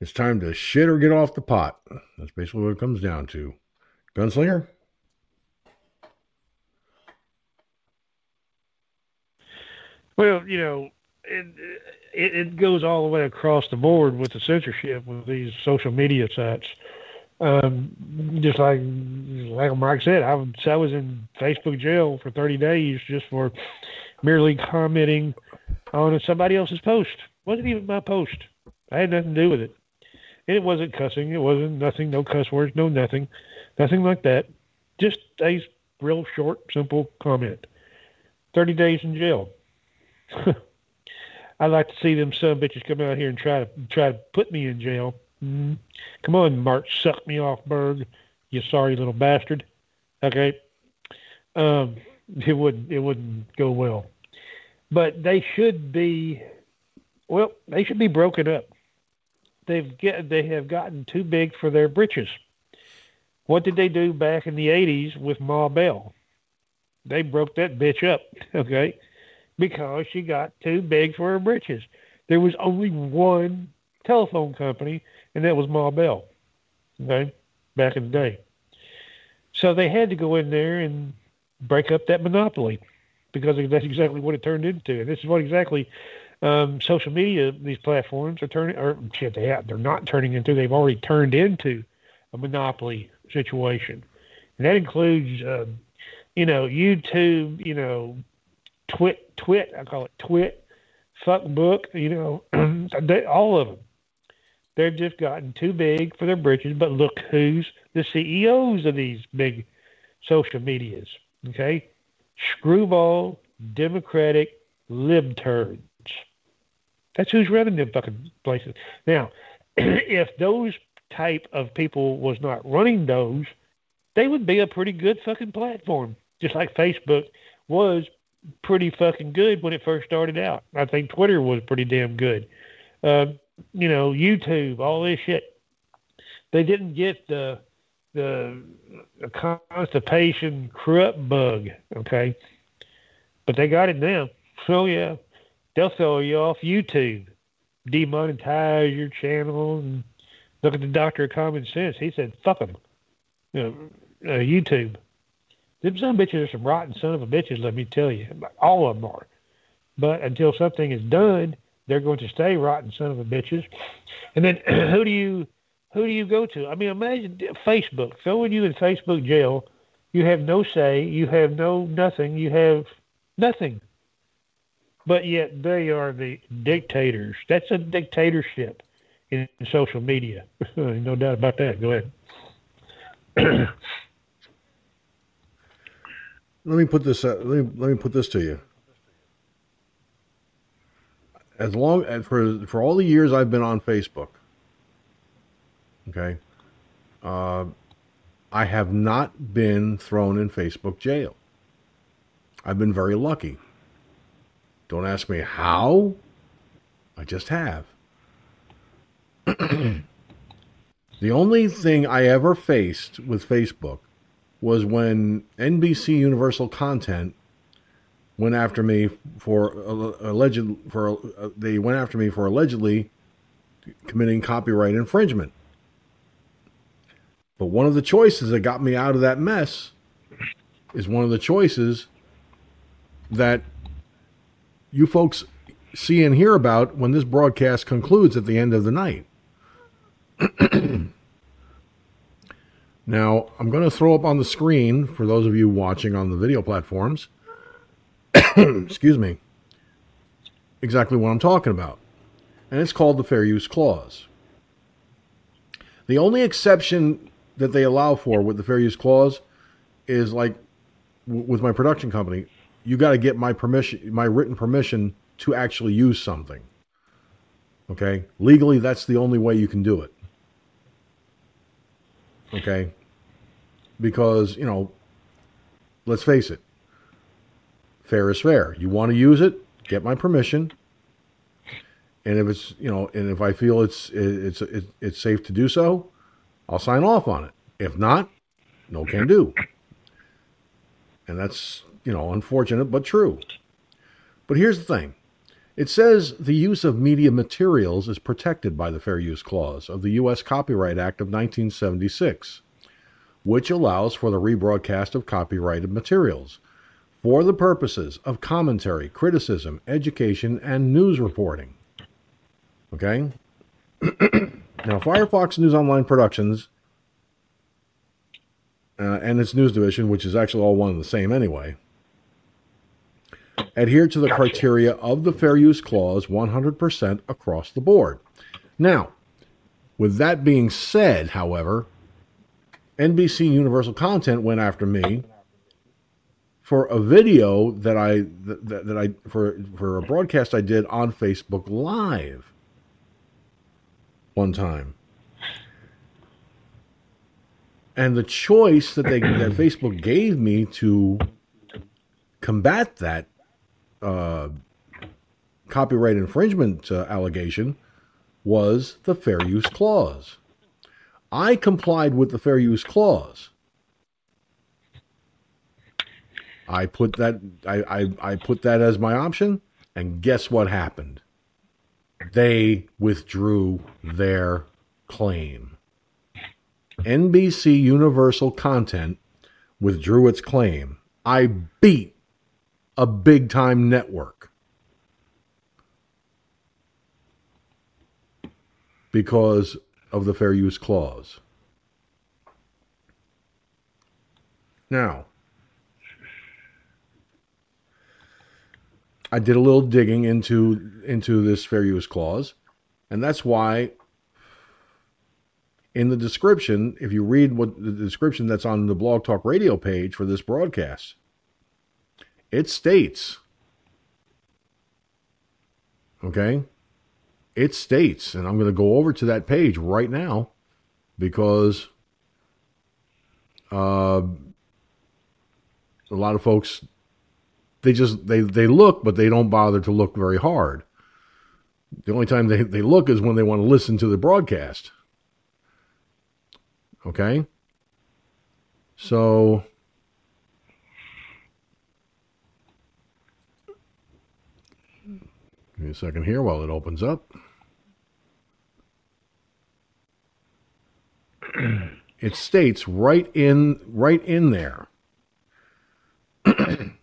Speaker 1: It's time to shit or get off the pot. That's basically what it comes down to. Gunslinger?
Speaker 2: Well, you know, it, it, it goes all the way across the board with the censorship with these social media sites. Um, just like like Mike said, I was I was in Facebook jail for 30 days just for merely commenting on somebody else's post. wasn't even my post. I had nothing to do with it. And it wasn't cussing. It wasn't nothing. No cuss words. No nothing. Nothing like that. Just a real short, simple comment. 30 days in jail. I'd like to see them son bitches come out here and try to try to put me in jail. Mm-hmm. Come on, Mark, suck me off, Berg. You sorry little bastard. Okay. Um, it wouldn't it wouldn't go well. But they should be well, they should be broken up. They've get they have gotten too big for their britches. What did they do back in the eighties with Ma Bell? They broke that bitch up, okay? because she got too big for her britches. There was only one telephone company, and that was Ma Bell. Okay, back in the day. So they had to go in there and break up that monopoly because that's exactly what it turned into. And this is what exactly um, social media, these platforms are turning, or shit, they have, they're not turning into. They've already turned into a monopoly situation, and that includes, uh, you know, YouTube, you know, twit, twit, I call it twit, fuck book, you know, they, all of them. They've just gotten too big for their britches, but look who's the CEOs of these big social medias, okay? Screwball, Democratic, libturds. That's who's running them fucking places. Now, if those type of people was not running those, they would be a pretty good fucking platform, just like Facebook was pretty fucking good when it first started out. I think Twitter was pretty damn good. Uh, you know, YouTube, all this shit. They didn't get the the, constipation corrupt bug, okay, but they got it now. So yeah, they'll throw you off YouTube, demonetize your channel, and look at the doctor of common sense. He said, "Fuck them." You know, uh, YouTube. Them some bitches are some rotten son of a bitches, let me tell you. All of them are. But until something is done, they're going to stay rotten son of a bitches. And then who do you who do you go to? I mean, imagine Facebook throwing you in Facebook jail. You have no say. You have no nothing. You have nothing. But yet they are the dictators. That's a dictatorship in social media. no doubt about that. Go ahead.
Speaker 1: let me put this. Uh, let me let me put this to you. As long as for for all the years I've been on Facebook, okay, uh, I have not been thrown in Facebook jail. I've been very lucky. Don't ask me how. I just have. the only thing I ever faced with Facebook was when NBC Universal Content went after me for alleged for uh, they went after me for allegedly committing copyright infringement. But one of the choices that got me out of that mess is one of the choices that you folks see and hear about when this broadcast concludes at the end of the night. now, I'm going to throw up on the screen for those of you watching on the video platforms. excuse me. Exactly what I'm talking about. And it's called the Fair Use Clause. The only exception that they allow for with the Fair Use Clause is like w- with my production company, you got to get my permission, my written permission to actually use something. Okay? Legally, that's the only way you can do it. Okay? Because, you know, let's face it, fair is fair. You want to use it, get my permission. And if it's, you know, and if I feel it's it's it's, it's safe to do so, I'll sign off on it. If not, no can do. And that's, you know, unfortunate but true. But here's the thing it says the use of media materials is protected by the Fair Use Clause of the U.S. Copyright Act of 1976, which allows for the rebroadcast of copyrighted materials for the purposes of commentary, criticism, education, and news reporting. Okay? now, Firefox News Online Productions uh, and its news division, which is actually all one and the same anyway, adhere to the gotcha. criteria of the Fair Use Clause 100% across the board. Now, with that being said, however, NBC Universal Content went after me for a video that I that, that I for for a broadcast I did on Facebook Live one time. And the choice that they that Facebook gave me to combat that uh, copyright infringement uh, allegation was the fair use clause. I complied with the fair use clause. I put that I, I, I put that as my option, and guess what happened? They withdrew their claim. NBC Universal Content withdrew its claim. I beat a big time network. Because of the fair use clause. Now, I did a little digging into into this fair use clause, and that's why in the description, if you read what the description that's on the Blog Talk Radio page for this broadcast, it states, okay, it states, and I'm going to go over to that page right now because uh, a lot of folks they just they they look but they don't bother to look very hard the only time they, they look is when they want to listen to the broadcast okay so Give me a second here while it opens up. it states right in right in there.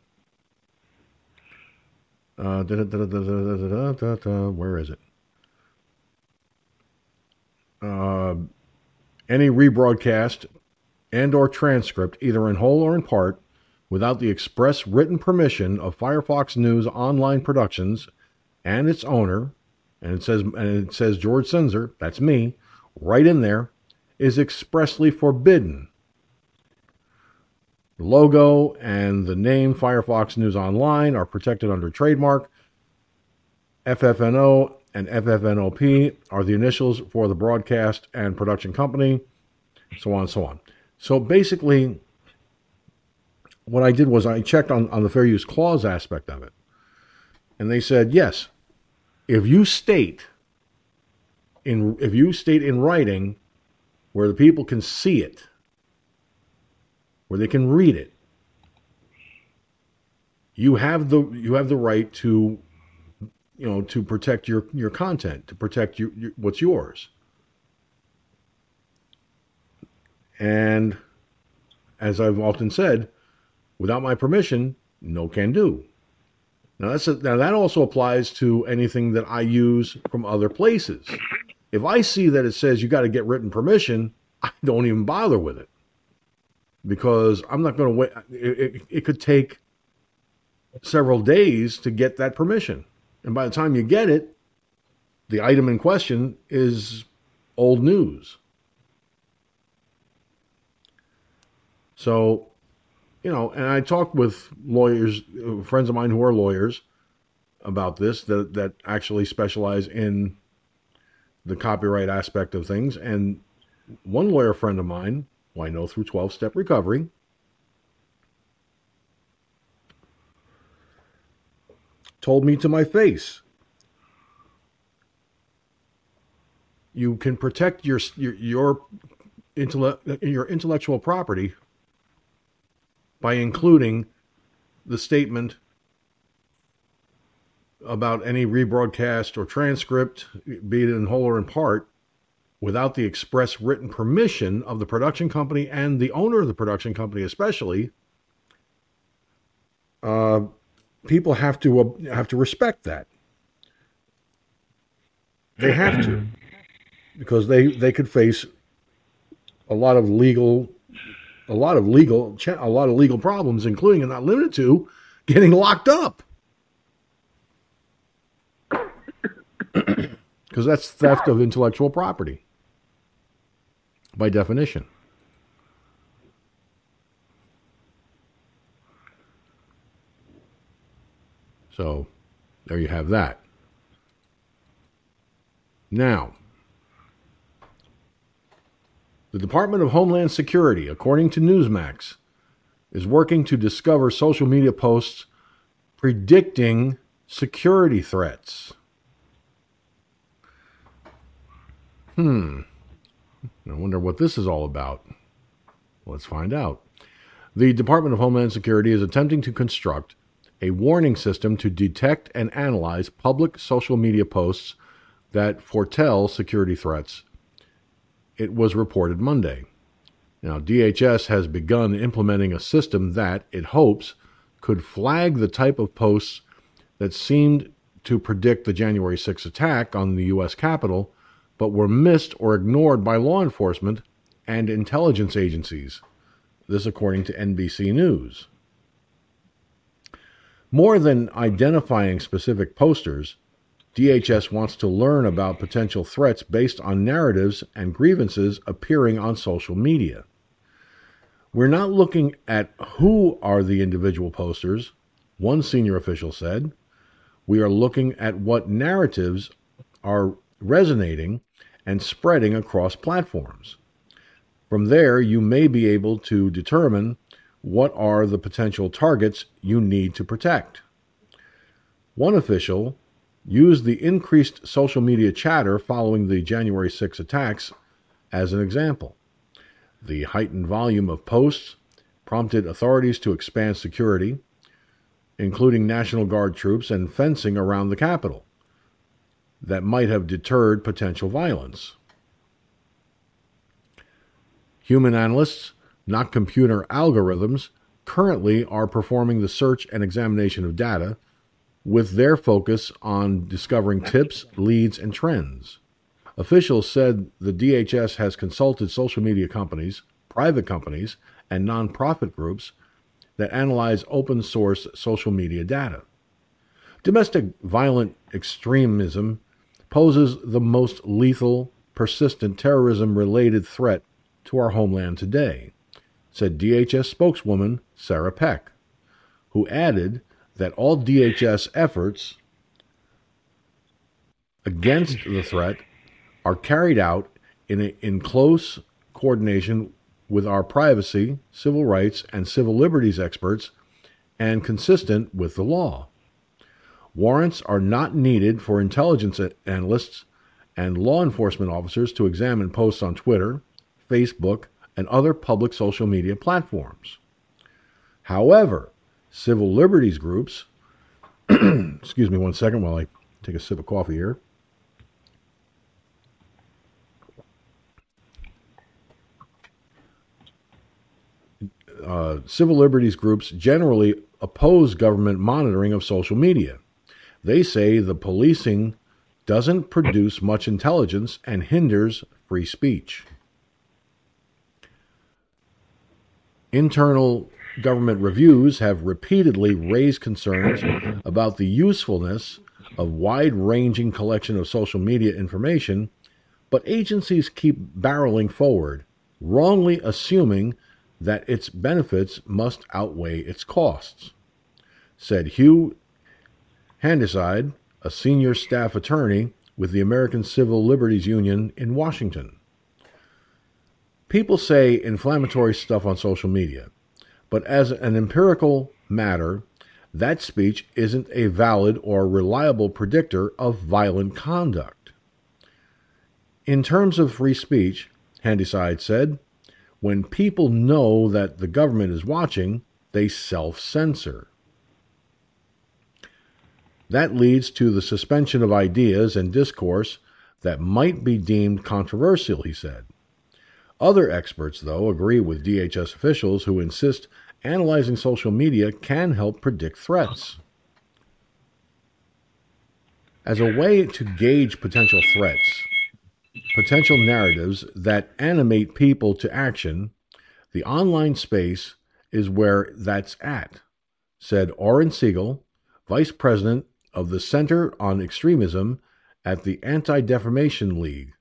Speaker 1: Uh, where is it? Uh, any rebroadcast and or transcript, either in whole or in part, without the express written permission of Firefox News Online Productions and its owner, and it says and it says George Sinzer, that's me, right in there, is expressly forbidden. The logo and the name Firefox News Online are protected under trademark. FFNO and FFNOP are the initials for the broadcast and production company, so on and so on. So basically, what I did was I checked on, on the fair use clause aspect of it. And they said, yes, if you state in if you state in writing where the people can see it, where they can read it, you have the you have the right to you know to protect your your content, to protect your, your what's yours. And as I've often said, without my permission, no can do. Now that's a, now that also applies to anything that I use from other places. If I see that it says you got to get written permission, I don't even bother with it because I'm not going to wait. It, it, it could take several days to get that permission, and by the time you get it, the item in question is old news. So, you know, and I talked with lawyers, friends of mine who are lawyers, about this that that actually specialize in the copyright aspect of things. And one lawyer friend of mine, who I know through 12 step recovery, told me to my face. You can protect your your your, your intellectual property by including the statement about any rebroadcast or transcript, be it in whole or in part, without the express written permission of the production company and the owner of the production company, especially. Uh, people have to uh, have to respect that. They have to, because they they could face a lot of legal a lot of legal a lot of legal problems, including and not limited to getting locked up. Because that's theft of intellectual property by definition. So there you have that. Now, the Department of Homeland Security, according to Newsmax, is working to discover social media posts predicting security threats. Hmm. I wonder what this is all about. Let's find out. The Department of Homeland Security is attempting to construct a warning system to detect and analyze public social media posts that foretell security threats it was reported Monday. Now, DHS has begun implementing a system that, it hopes, could flag the type of posts that seemed to predict the January 6 attack on the U.S. Capitol, but were missed or ignored by law enforcement and intelligence agencies. This, according to NBC News. More than identifying specific posters, DHS wants to learn about potential threats based on narratives and grievances appearing on social media. We're not looking at who are the individual posters, one senior official said. We are looking at what narratives are resonating and spreading across platforms. From there, you may be able to determine what are the potential targets you need to protect. One official used the increased social media chatter following the January 6 attacks as an example. The heightened volume of posts prompted authorities to expand security, including National Guard troops and fencing around the Capitol, that might have deterred potential violence. Human analysts, not computer algorithms, currently are performing the search and examination of data with their focus on discovering tips, leads, and trends. Officials said the DHS has consulted social media companies, private companies, and nonprofit groups that analyze open source social media data. Domestic violent extremism poses the most lethal, persistent terrorism related threat to our homeland today, said DHS spokeswoman Sarah Peck, who added that all DHS efforts against the threat are carried out in, a, in close coordination with our privacy, civil rights, and civil liberties experts and consistent with the law. Warrants are not needed for intelligence analysts and law enforcement officers to examine posts on Twitter, Facebook, and other public social media platforms. However, civil liberties groups. Excuse me one second while I take a sip of coffee here. uh, civil liberties groups generally oppose government monitoring of social media. They say the policing doesn't produce much intelligence and hinders free speech. Internal government reviews have repeatedly raised concerns about the usefulness of wide-ranging collection of social media information, but agencies keep barreling forward, wrongly assuming that its benefits must outweigh its costs, said Hugh Handeyside, a senior staff attorney with the American Civil Liberties Union in Washington. People say inflammatory stuff on social media, but as an empirical matter, that speech isn't a valid or reliable predictor of violent conduct. In terms of free speech, Handeyside said, when people know that the government is watching, they self censor. That leads to the suspension of ideas and discourse that might be deemed controversial, he said. Other experts, though, agree with DHS officials who insist analyzing social media can help predict threats. As a way to gauge potential threats, potential narratives that animate people to action, the online space is where that's at, said Oren Segal, Vice President of the Center on Extremism at the Anti Defamation League.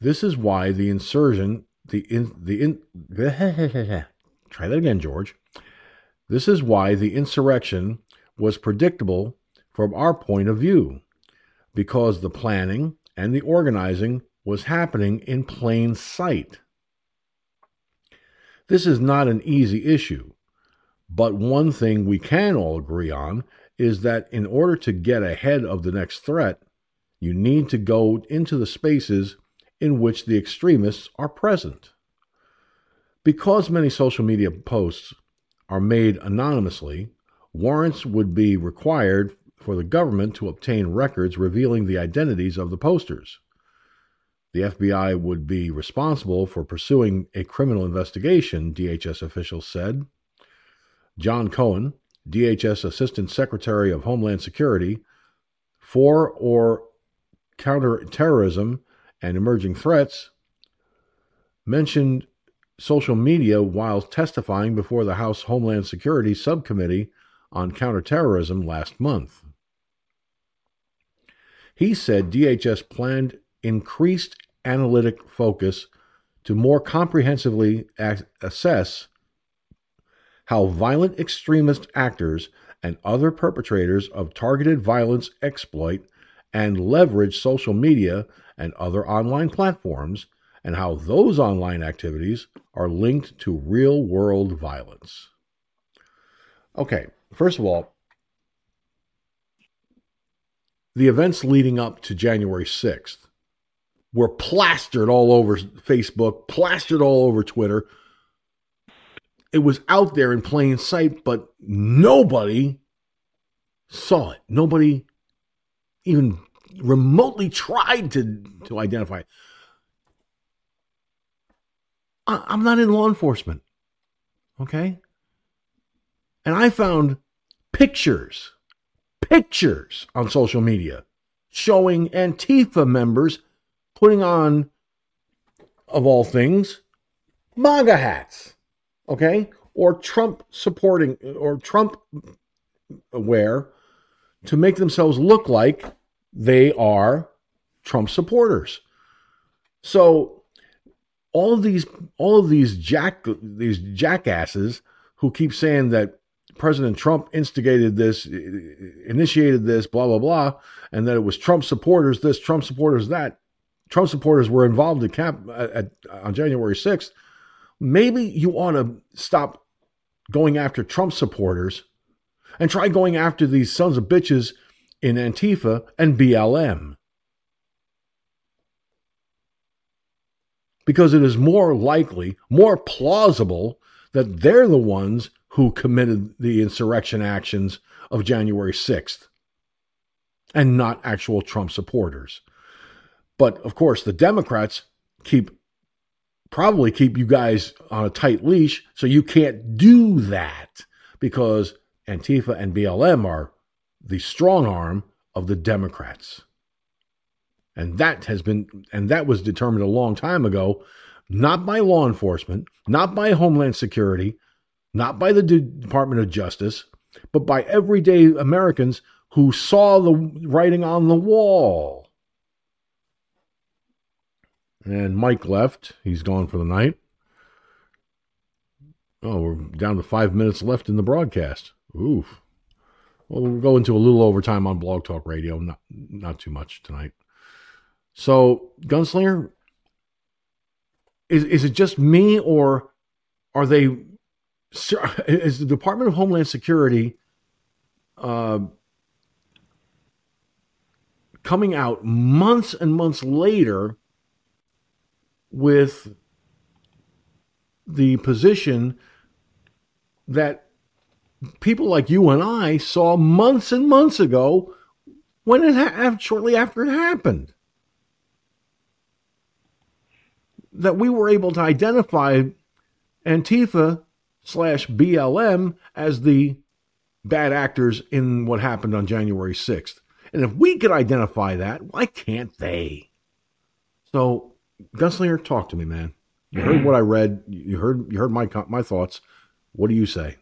Speaker 1: This is why the insurgent, the in, the in, try that again, George. This is why the insurrection was predictable from our point of view, because the planning and the organizing was happening in plain sight. This is not an easy issue, but one thing we can all agree on is that in order to get ahead of the next threat, you need to go into the spaces in which the extremists are present. Because many social media posts are made anonymously, warrants would be required for the government to obtain records revealing the identities of the posters. The FBI would be responsible for pursuing a criminal investigation, DHS officials said. John Cohen, DHS Assistant Secretary of Homeland Security, for or counterterrorism and emerging threats, mentioned social media while testifying before the House Homeland Security Subcommittee on Counterterrorism last month. He said DHS planned increased analytic focus to more comprehensively assess how violent extremist actors and other perpetrators of targeted violence exploit and leverage social media and other online platforms, and how those online activities are linked to real world violence. Okay, first of all, the events leading up to January 6th were plastered all over Facebook, plastered all over Twitter, it was out there in plain sight, but nobody saw it. Nobody even remotely tried to, to identify it. I, I'm not in law enforcement. Okay? And I found pictures, pictures on social media showing Antifa members putting on, of all things, MAGA hats okay, or Trump supporting or Trump aware to make themselves look like they are Trump supporters. So all of these all of these jack these jackasses who keep saying that President Trump instigated this, initiated this, blah blah blah, and that it was Trump supporters this, Trump supporters that. Trump supporters were involved in camp at, at, on January 6th maybe you ought to stop going after Trump supporters and try going after these sons of bitches in Antifa and BLM. Because it is more likely, more plausible that they're the ones who committed the insurrection actions of January 6th and not actual Trump supporters. But of course, the Democrats keep probably keep you guys on a tight leash so you can't do that because Antifa and BLM are the strong arm of the Democrats. And that has been, and that was determined a long time ago, not by law enforcement, not by Homeland Security, not by the Department of Justice, but by everyday Americans who saw the writing on the wall. And Mike left. He's gone for the night. Oh, we're down to five minutes left in the broadcast. Oof. Well, we'll go into a little overtime on Blog Talk Radio. Not not too much tonight. So, Gunslinger, is is it just me or are they? Is the Department of Homeland Security uh, coming out months and months later with the position that people like you and I saw months and months ago when it ha- shortly after it happened. That we were able to identify Antifa slash BLM as the bad actors in what happened on January 6th. And if we could identify that, why can't they? So, Gunslinger, talk to me, man. You heard what I read. You heard you heard my my thoughts. What do you say?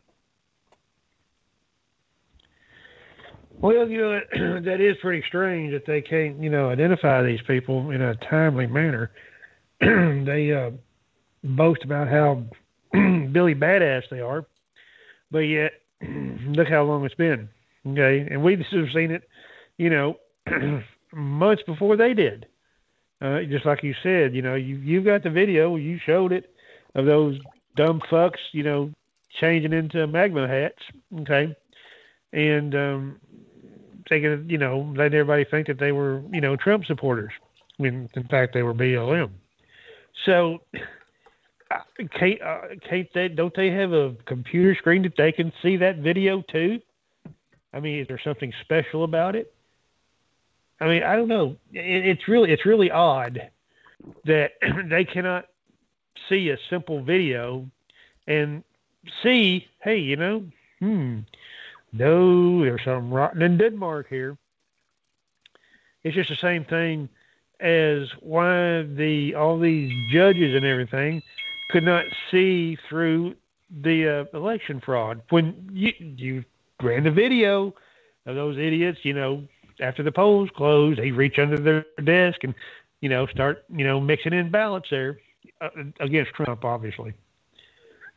Speaker 2: Well, you know that is pretty strange that they can't, you know, identify these people in a timely manner. they uh, boast about how Billy badass they are, but yet look how long it's been. Okay, and we've seen it, you know, months before they did. Uh, just like you said, you know, you you got the video, you showed it of those dumb fucks, you know, changing into magma hats. Okay, and um, taking, you know, letting everybody think that they were, you know, Trump supporters when in fact they were BLM. So, can't, uh, can't they? Don't they have a computer screen that they can see that video too? I mean, is there something special about it? I mean, I don't know. It, it's really it's really odd that they cannot see a simple video and see, hey, you know, hmm, no, there's something rotten in Denmark here. It's just the same thing as why the all these judges and everything could not see through the uh, election fraud when you you ran the video of those idiots, you know, after the polls close, they reach under their desk and you know start you know mixing in ballots there uh, against Trump, obviously.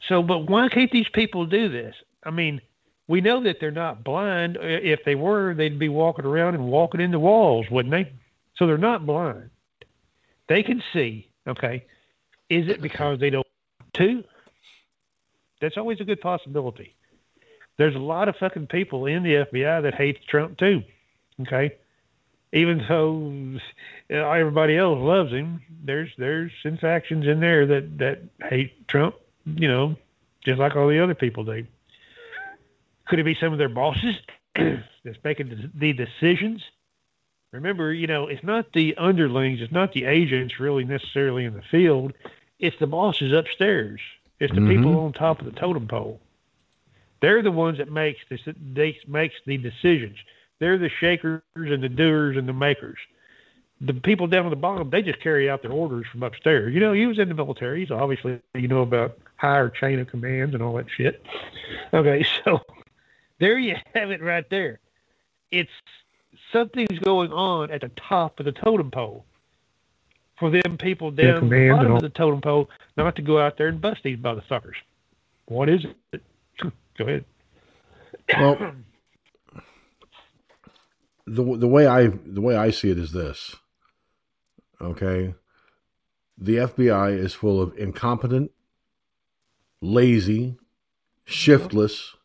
Speaker 2: So, but why can't these people do this? I mean, we know that they're not blind. If they were, they'd be walking around and walking into walls, wouldn't they? So they're not blind. They can see. Okay, is it because they don't want to? That's always a good possibility. There's a lot of fucking people in the FBI that hates Trump too. Okay, even though everybody else loves him, there's there's some factions in there that that hate Trump. You know, just like all the other people do. Could it be some of their bosses that's making the decisions? Remember, you know, it's not the underlings, it's not the agents really necessarily in the field. It's the bosses upstairs. It's the mm-hmm. people on top of the totem pole. They're the ones that makes this, they makes the decisions. They're the shakers and the doers and the makers. The people down at the bottom, they just carry out their orders from upstairs. You know, he was in the military, so obviously you know about higher chain of commands and all that shit. Okay, so there you have it right there. It's something's going on at the top of the totem pole for them people down the bottom of the totem pole not to go out there and bust these motherfuckers. What is it? go ahead.
Speaker 1: Well, the the way I the way I see it is this. Okay, the FBI is full of incompetent, lazy, shiftless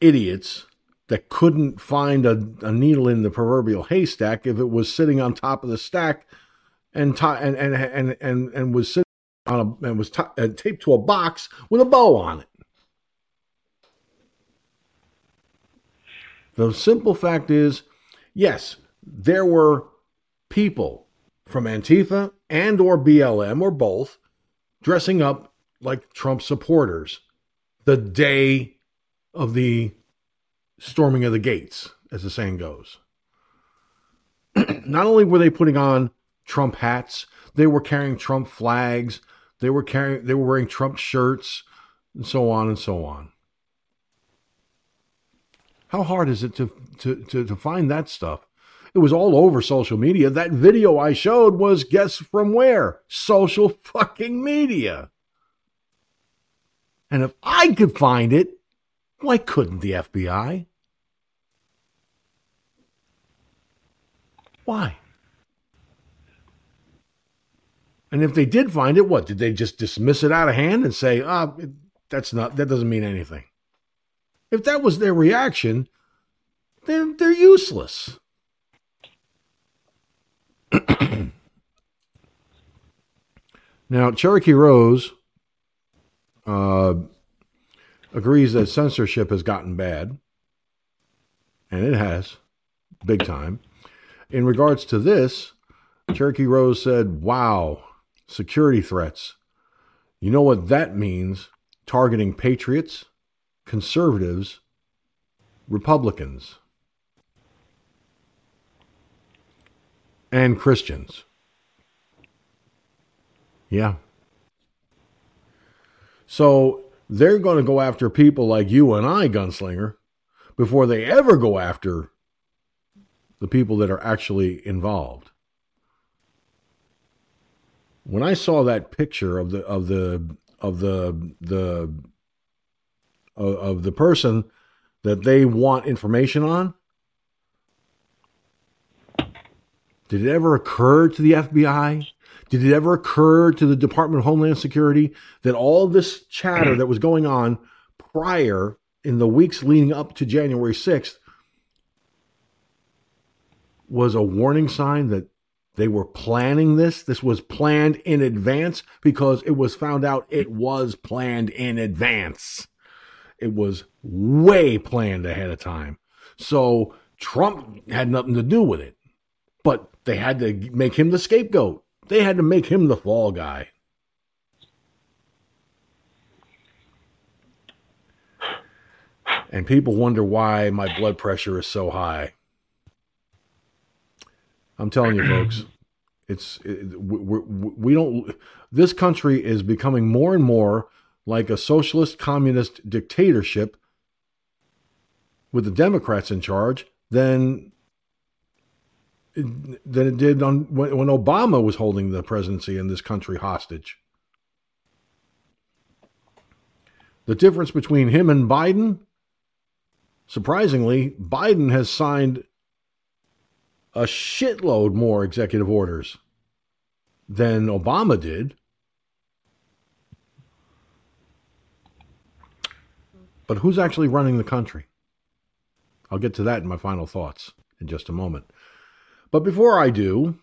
Speaker 1: idiots that couldn't find a, a, needle in the proverbial haystack if it was sitting on top of the stack and t- and, and and and and was sitting on a and was t- taped to a box with a bow on it. The simple fact is, yes, there were people from Antifa and or BLM or both dressing up like Trump supporters the day of the storming of the gates, as the saying goes. Not only were they putting on Trump hats, they were carrying Trump flags, they were carrying they were wearing Trump shirts, and so on and so on. How hard is it to, to, to, to find that stuff? It was all over social media. That video I showed was guess from where? Social fucking media. And if I could find it, why couldn't the FBI? Why? And if they did find it, what did they just dismiss it out of hand and say, "Ah, oh, that's not that doesn't mean anything"? If that was their reaction, then they're useless. now, Cherokee Rose uh, agrees that censorship has gotten bad, and it has, big time. In regards to this, Cherokee Rose said, Wow, security threats. You know what that means? Targeting patriots, conservatives, Republicans, and Christians. Yeah. So they're going to go after people like you and I, gunslinger, before they ever go after the people that are actually involved. When I saw that picture of the of the of the the of, of the person that they want information on, did it ever occur to the FBI? Did it ever occur to the Department of Homeland Security that all this chatter that was going on prior in the weeks leading up to January 6th was a warning sign that they were planning this. This was planned in advance because it was found out it was planned in advance. It was way planned ahead of time. So Trump had nothing to do with it, but they had to make him the scapegoat. They had to make him the fall guy. And people wonder why my blood pressure is so high. I'm telling you, folks, it's it, we, we don't. This country is becoming more and more like a socialist communist dictatorship with the Democrats in charge than than it did on when, when Obama was holding the presidency in this country hostage. The difference between him and Biden, surprisingly, Biden has signed a shitload more executive orders than Obama did. But who's actually running the country? I'll get to that in my final thoughts in just a moment. But before I do,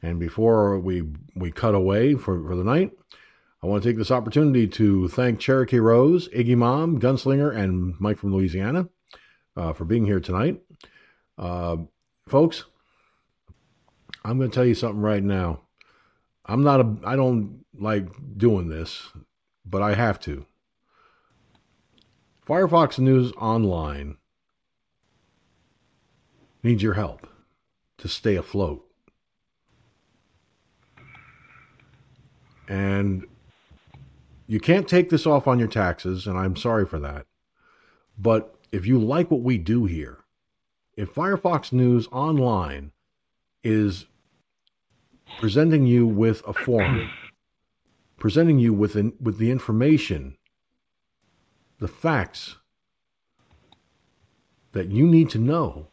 Speaker 1: and before we we cut away for, for the night, I want to take this opportunity to thank Cherokee Rose, Iggy Mom, Gunslinger, and Mike from Louisiana uh, for being here tonight. Uh, folks, I'm going to tell you something right now. I'm not a, I don't like doing this, but I have to. Firefox News Online needs your help to stay afloat. And you can't take this off on your taxes, and I'm sorry for that. But if you like what we do here, if Firefox News Online is presenting you with a forum, presenting you with an, with the information, the facts that you need to know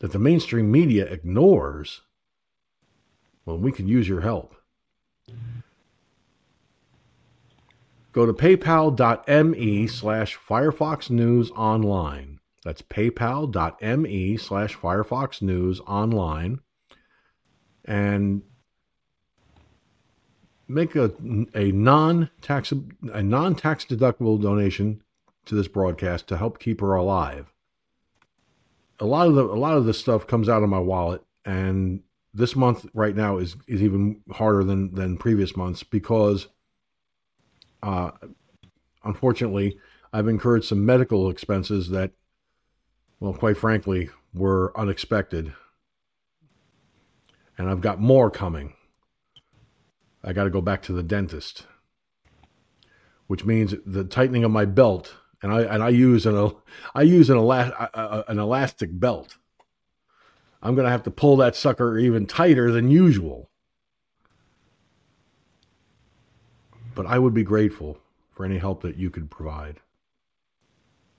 Speaker 1: that the mainstream media ignores, well, we could use your help. Go to paypal.me slash Firefox News Online. That's paypal.me slash Firefox News Online. And make a, a non-tax a non-tax deductible donation to this broadcast to help keep her alive. A lot of the a lot of this stuff comes out of my wallet, and this month right now is is even harder than than previous months because, uh, unfortunately, I've incurred some medical expenses that, well, quite frankly, were unexpected, and I've got more coming. I got to go back to the dentist, which means the tightening of my belt, and I and I use an I use an, ela- an elastic belt. I'm going to have to pull that sucker even tighter than usual. But I would be grateful for any help that you could provide.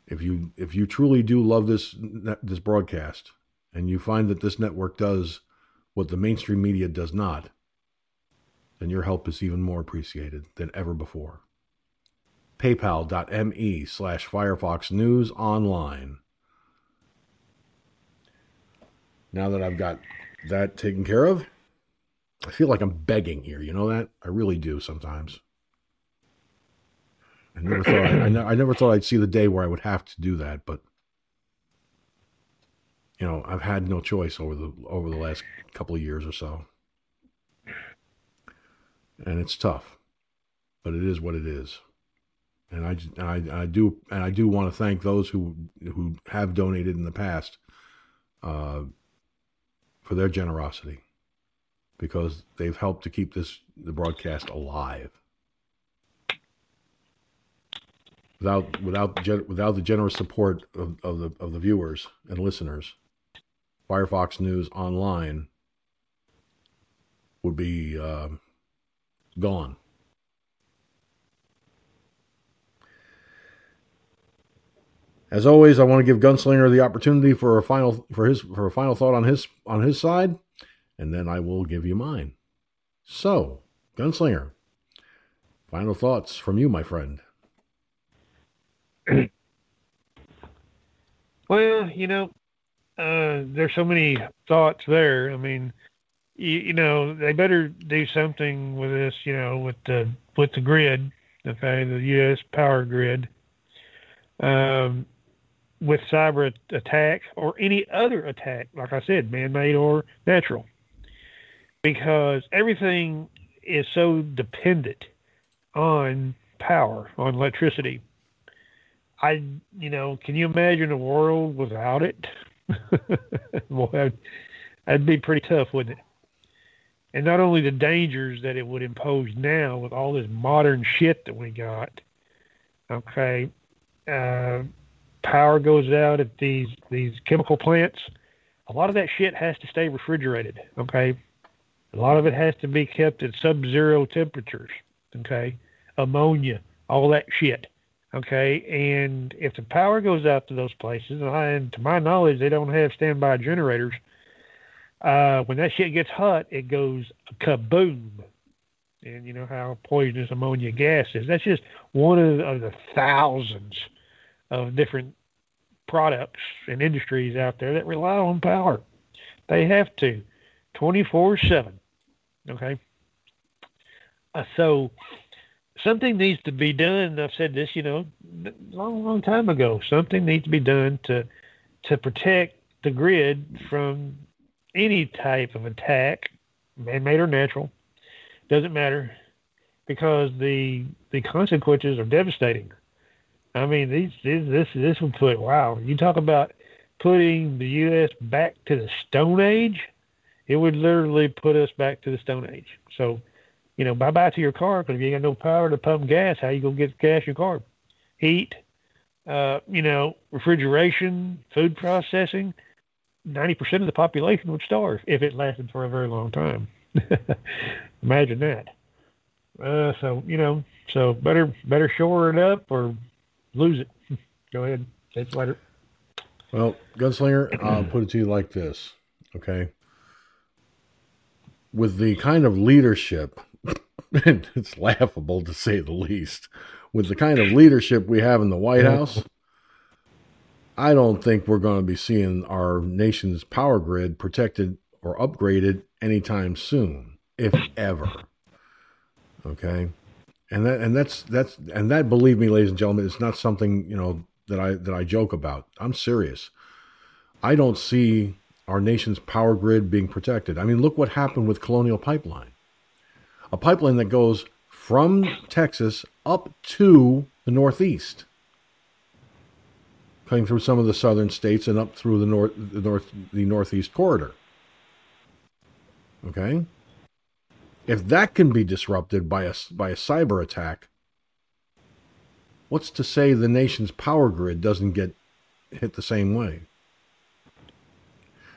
Speaker 1: If you if you truly do love this this broadcast and you find that this network does what the mainstream media does not, then your help is even more appreciated than ever before. PayPal.me slash Firefox News Online. Now that I've got that taken care of, I feel like I'm begging here. You know that? I really do sometimes. I never thought I, I, I never thought I'd see the day where I would have to do that, but you know, I've had no choice over the over the last couple of years or so and it's tough, but it is what it is. And I, I, I do, and I do want to thank those who who have donated in the past uh, for their generosity, because they've helped to keep this the broadcast alive. Without without without the generous support of, of the of the viewers and listeners, Firefox News Online would be. Uh, gone. As always, I want to give Gunslinger the opportunity for a final for his for a final thought on his on his side, and then I will give you mine. So, Gunslinger, final thoughts from you, my friend.
Speaker 2: well, you know, uh, there's so many thoughts there. I mean, you, you know, they better do something with this, you know, with the with the grid, okay, the U.S. power grid, um, with cyber attack or any other attack, like I said, man-made or natural, because everything is so dependent on power, on electricity. I, you know, can you imagine a world without it? well, that'd, that'd be pretty tough, wouldn't it? And not only the dangers that it would impose now with all this modern shit that we got. Okay, uh, power goes out at these these chemical plants. A lot of that shit has to stay refrigerated. Okay, a lot of it has to be kept at sub-zero temperatures. Okay, ammonia, all that shit. Okay, and if the power goes out to those places, and, I, and to my knowledge, they don't have standby generators uh, when that shit gets hot, it goes kaboom. And you know how poisonous ammonia gas is. That's just one of the, of the thousands of different products and industries out there that rely on power. They have to, 24 7. Okay? Uh, so something needs to be done. I've said this, you know, long, long time ago. Something needs to be done to to protect the grid from any type of attack, man-made or natural, doesn't matter, because the the consequences are devastating. I mean, these, this this would put wow. You talk about putting the U.S. back to the Stone Age. It would literally put us back to the Stone Age. So, you know, bye bye to your car because if you ain't got no power to pump gas, how you gonna get gas in your car? Heat, uh, you know, refrigeration, food processing. 90% of the population would starve if it lasted for a very long time. Imagine that. Uh, so, you know, so better better shore it up or lose it. Go ahead. Catch later.
Speaker 1: Well, Gunslinger, I'll put it to you like this, okay? With the kind of leadership, and it's laughable to say the least, with the kind of leadership we have in the White House, I don't think we're going to be seeing our nation's power grid protected or upgraded anytime soon, if ever. Okay, and that and that's that's and that believe me, ladies and gentlemen, it's not something you know that I that I joke about. I'm serious. I don't see our nation's power grid being protected. I mean, look what happened with Colonial Pipeline, a pipeline that goes from Texas up to the Northeast, coming through some of the southern states and up through the north, the north, the Northeast corridor. Okay, if that can be disrupted by a by a cyber attack, what's to say the nation's power grid doesn't get hit the same way?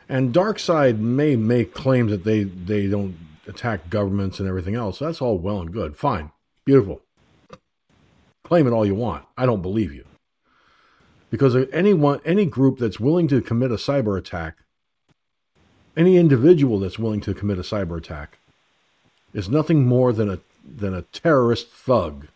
Speaker 1: And DarkSide may make claims that they, they don't attack governments and everything else. That's all well and good. Fine. Beautiful. Claim it all you want. I don't believe you. Because anyone, any group that's willing to commit a cyber attack, any individual that's willing to commit a cyber attack, is nothing more than a than a terrorist thug.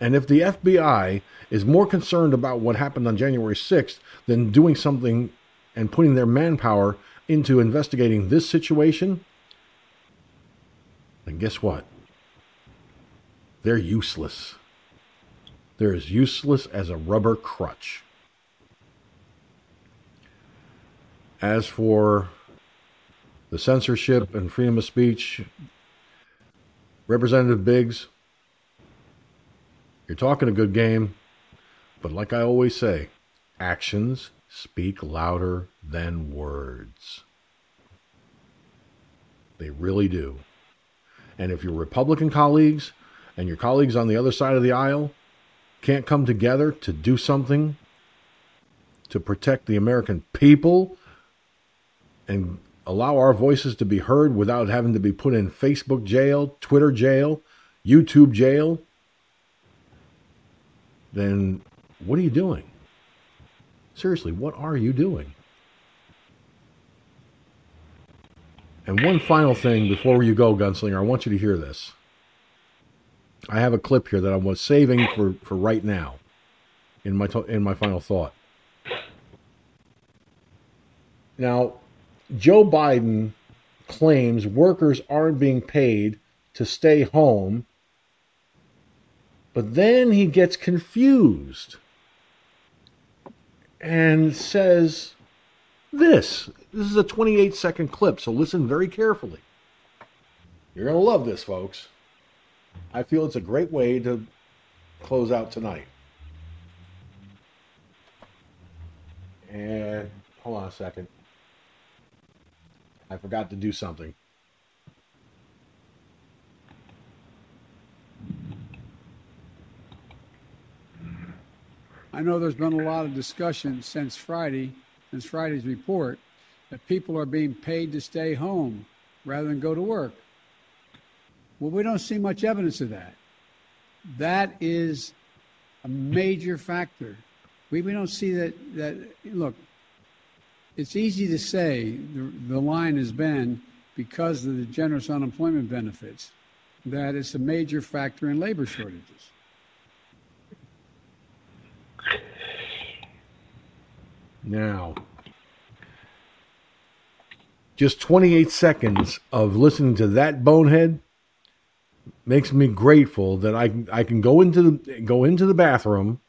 Speaker 1: And if the FBI is more concerned about what happened on January 6th than doing something and putting their manpower into investigating this situation, then guess what? They're useless. They're as useless as a rubber crutch. As for the censorship and freedom of speech, Representative Biggs, you're talking a good game, but like I always say, actions speak louder than words. They really do. And if your Republican colleagues and your colleagues on the other side of the aisle can't come together to do something to protect the American people and allow our voices to be heard without having to be put in Facebook jail, Twitter jail, YouTube jail, then what are you doing? Seriously, what are you doing? And one final thing before you go, Gunslinger, I want you to hear this. I have a clip here that I was saving for, for right now in my, to- in my final thought. Now, Joe Biden claims workers aren't being paid to stay home but then he gets confused and says this. This is a 28 second clip, so listen very carefully. You're going to love this, folks. I feel it's a great way to close out tonight. And hold on a second. I forgot to do something.
Speaker 4: I know there's been a lot of discussion since Friday, since Friday's report, that people are being paid to stay home rather than go to work. Well, we don't see much evidence of that. That is a major factor. We, we don't see that, that, look, it's easy to say the, the line has been because of the generous unemployment benefits that it's a major factor in labor shortages.
Speaker 1: Now, just 28 seconds of listening to that bonehead makes me grateful that I I can go into the go into the bathroom,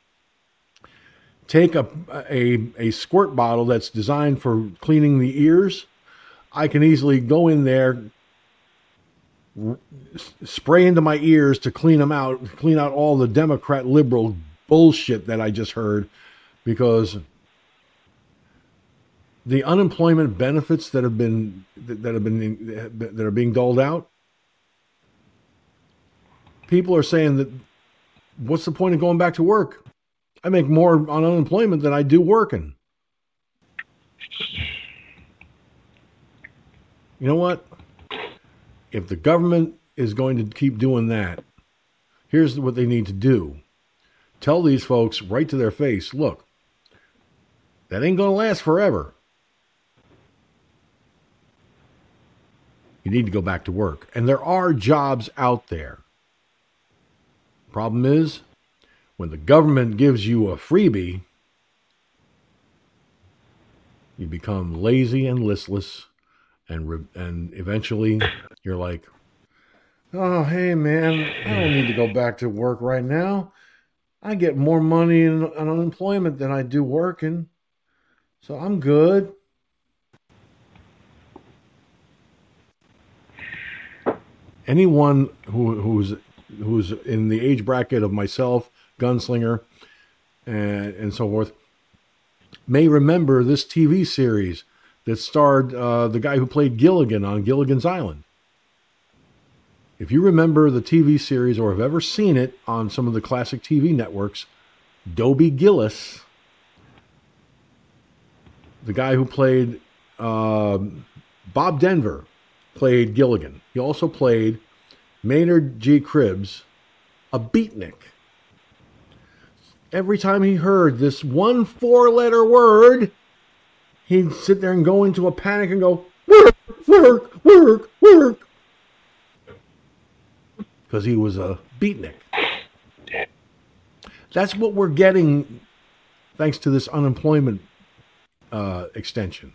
Speaker 1: take a a a squirt bottle that's designed for cleaning the ears. I can easily go in there, spray into my ears to clean them out, clean out all the Democrat liberal bullshit that I just heard, because the unemployment benefits that have been that have been that are being doled out people are saying that what's the point of going back to work? I make more on unemployment than i do working. You know what? If the government is going to keep doing that here's what they need to do. Tell these folks right to their face look that ain't going to last forever. You need to go back to work. And there are jobs out there. Problem is, when the government gives you a freebie, you become lazy and listless, and re- and eventually you're like, "Oh, hey man, I don't need to go back to work right now. I get more money in, in unemployment than I do working. So I'm good. Anyone who, who's who's in the age bracket of myself, gunslinger, and and so forth, may remember this TV series that starred uh, the guy who played Gilligan on Gilligan's Island. If you remember the TV series or have ever seen it on some of the classic TV networks, Dobie Gillis, the guy who played uh, Bob Denver, played Gilligan. He also played Maynard G. Krebs, a beatnik. Every time he heard this one four letter word, he'd sit there and go into a panic and go, work, work, work, work. Because he was a beatnik. That's what we're getting thanks to this unemployment uh, extension.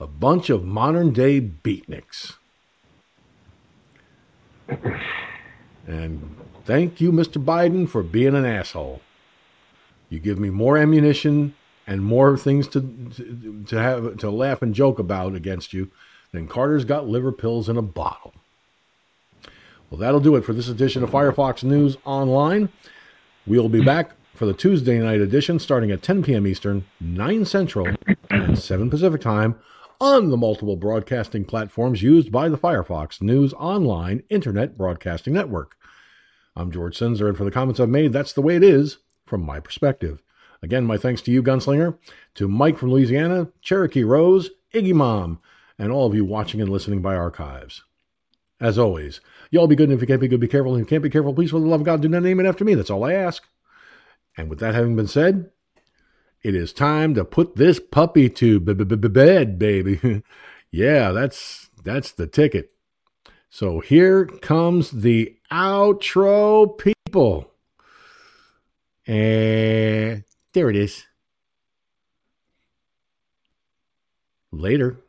Speaker 1: A bunch of modern day beatniks. And thank you, Mr. Biden, for being an asshole. You give me more ammunition and more things to, to, to have to laugh and joke about against you than Carter's got liver pills in a bottle. Well, that'll do it for this edition of Firefox News Online. We'll be back for the Tuesday night edition starting at 10 p.m. Eastern, 9 Central, and 7 Pacific Time on the multiple broadcasting platforms used by the Firefox News Online Internet Broadcasting Network. I'm George Sinzer, and for the comments I've made, that's the way it is from my perspective. Again, my thanks to you, Gunslinger, to Mike from Louisiana, Cherokee Rose, Iggy Mom, and all of you watching and listening by archives. As always, y'all be good, and if you can't be good, be careful. And if you can't be careful, please, for the love of God, do not name it after me. That's all I ask. And with that having been said, it is time to put this puppy to bed, baby. yeah, that's that's the ticket. So here comes the outro, people. And there it is. Later.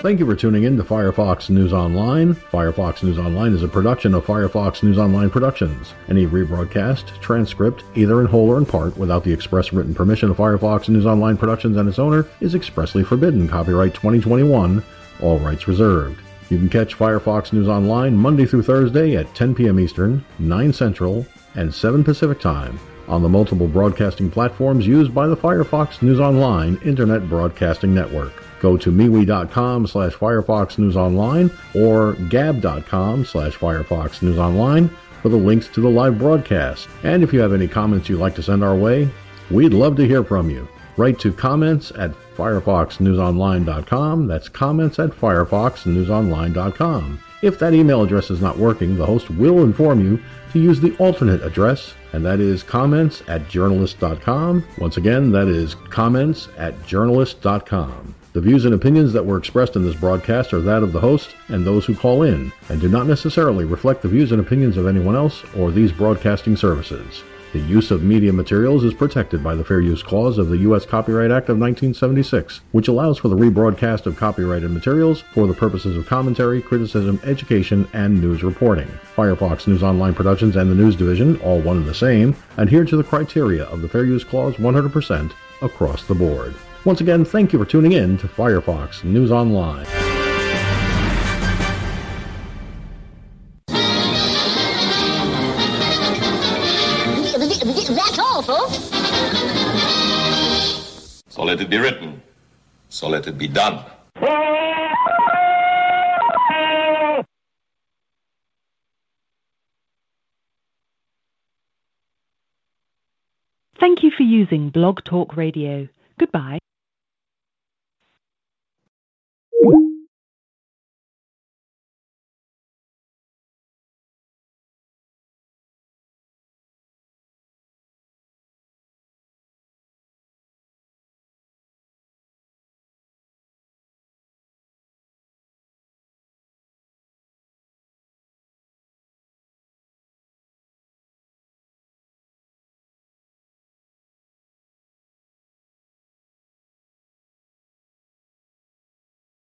Speaker 1: Thank you for tuning in to Firefox News Online. Firefox News Online is a production of Firefox News Online Productions. Any rebroadcast, transcript, either in whole or in part, without the express written permission of Firefox News Online Productions and its owner, is expressly forbidden. Copyright 2021, all rights reserved. You can catch Firefox News Online Monday through Thursday at 10 p.m. Eastern, 9 Central, and 7 Pacific Time on the multiple broadcasting platforms used by the Firefox News Online Internet Broadcasting Network. Go to MeWe.com slash Firefox News Online or Gab.com slash Firefox News Online for the links to the live broadcast. And if you have any comments you'd like to send our way, we'd love to hear from you. Write to comments at firefoxnewsonline.com. That's comments at firefoxnewsonline.com. If that email address is not working, the host will inform you to use the alternate address, and that is comments at journalist.com. Once again, that is comments at journalist.com. The views and opinions that were expressed in this broadcast are that of the host and those who call in, and do not necessarily reflect the views and opinions of anyone else or these broadcasting services. The use of media materials is protected by the Fair Use Clause of the U.S. Copyright Act of 1976, which allows for the rebroadcast of copyrighted materials for the purposes of commentary, criticism, education, and news reporting. Firefox News Online Productions and the News Division, all one and the same, adhere to the criteria of the Fair Use Clause 100% across the board. Once again, thank you for tuning in to Firefox News Online.
Speaker 5: So let it be written. So let it be done.
Speaker 6: Thank you for using Blog Talk Radio. Goodbye.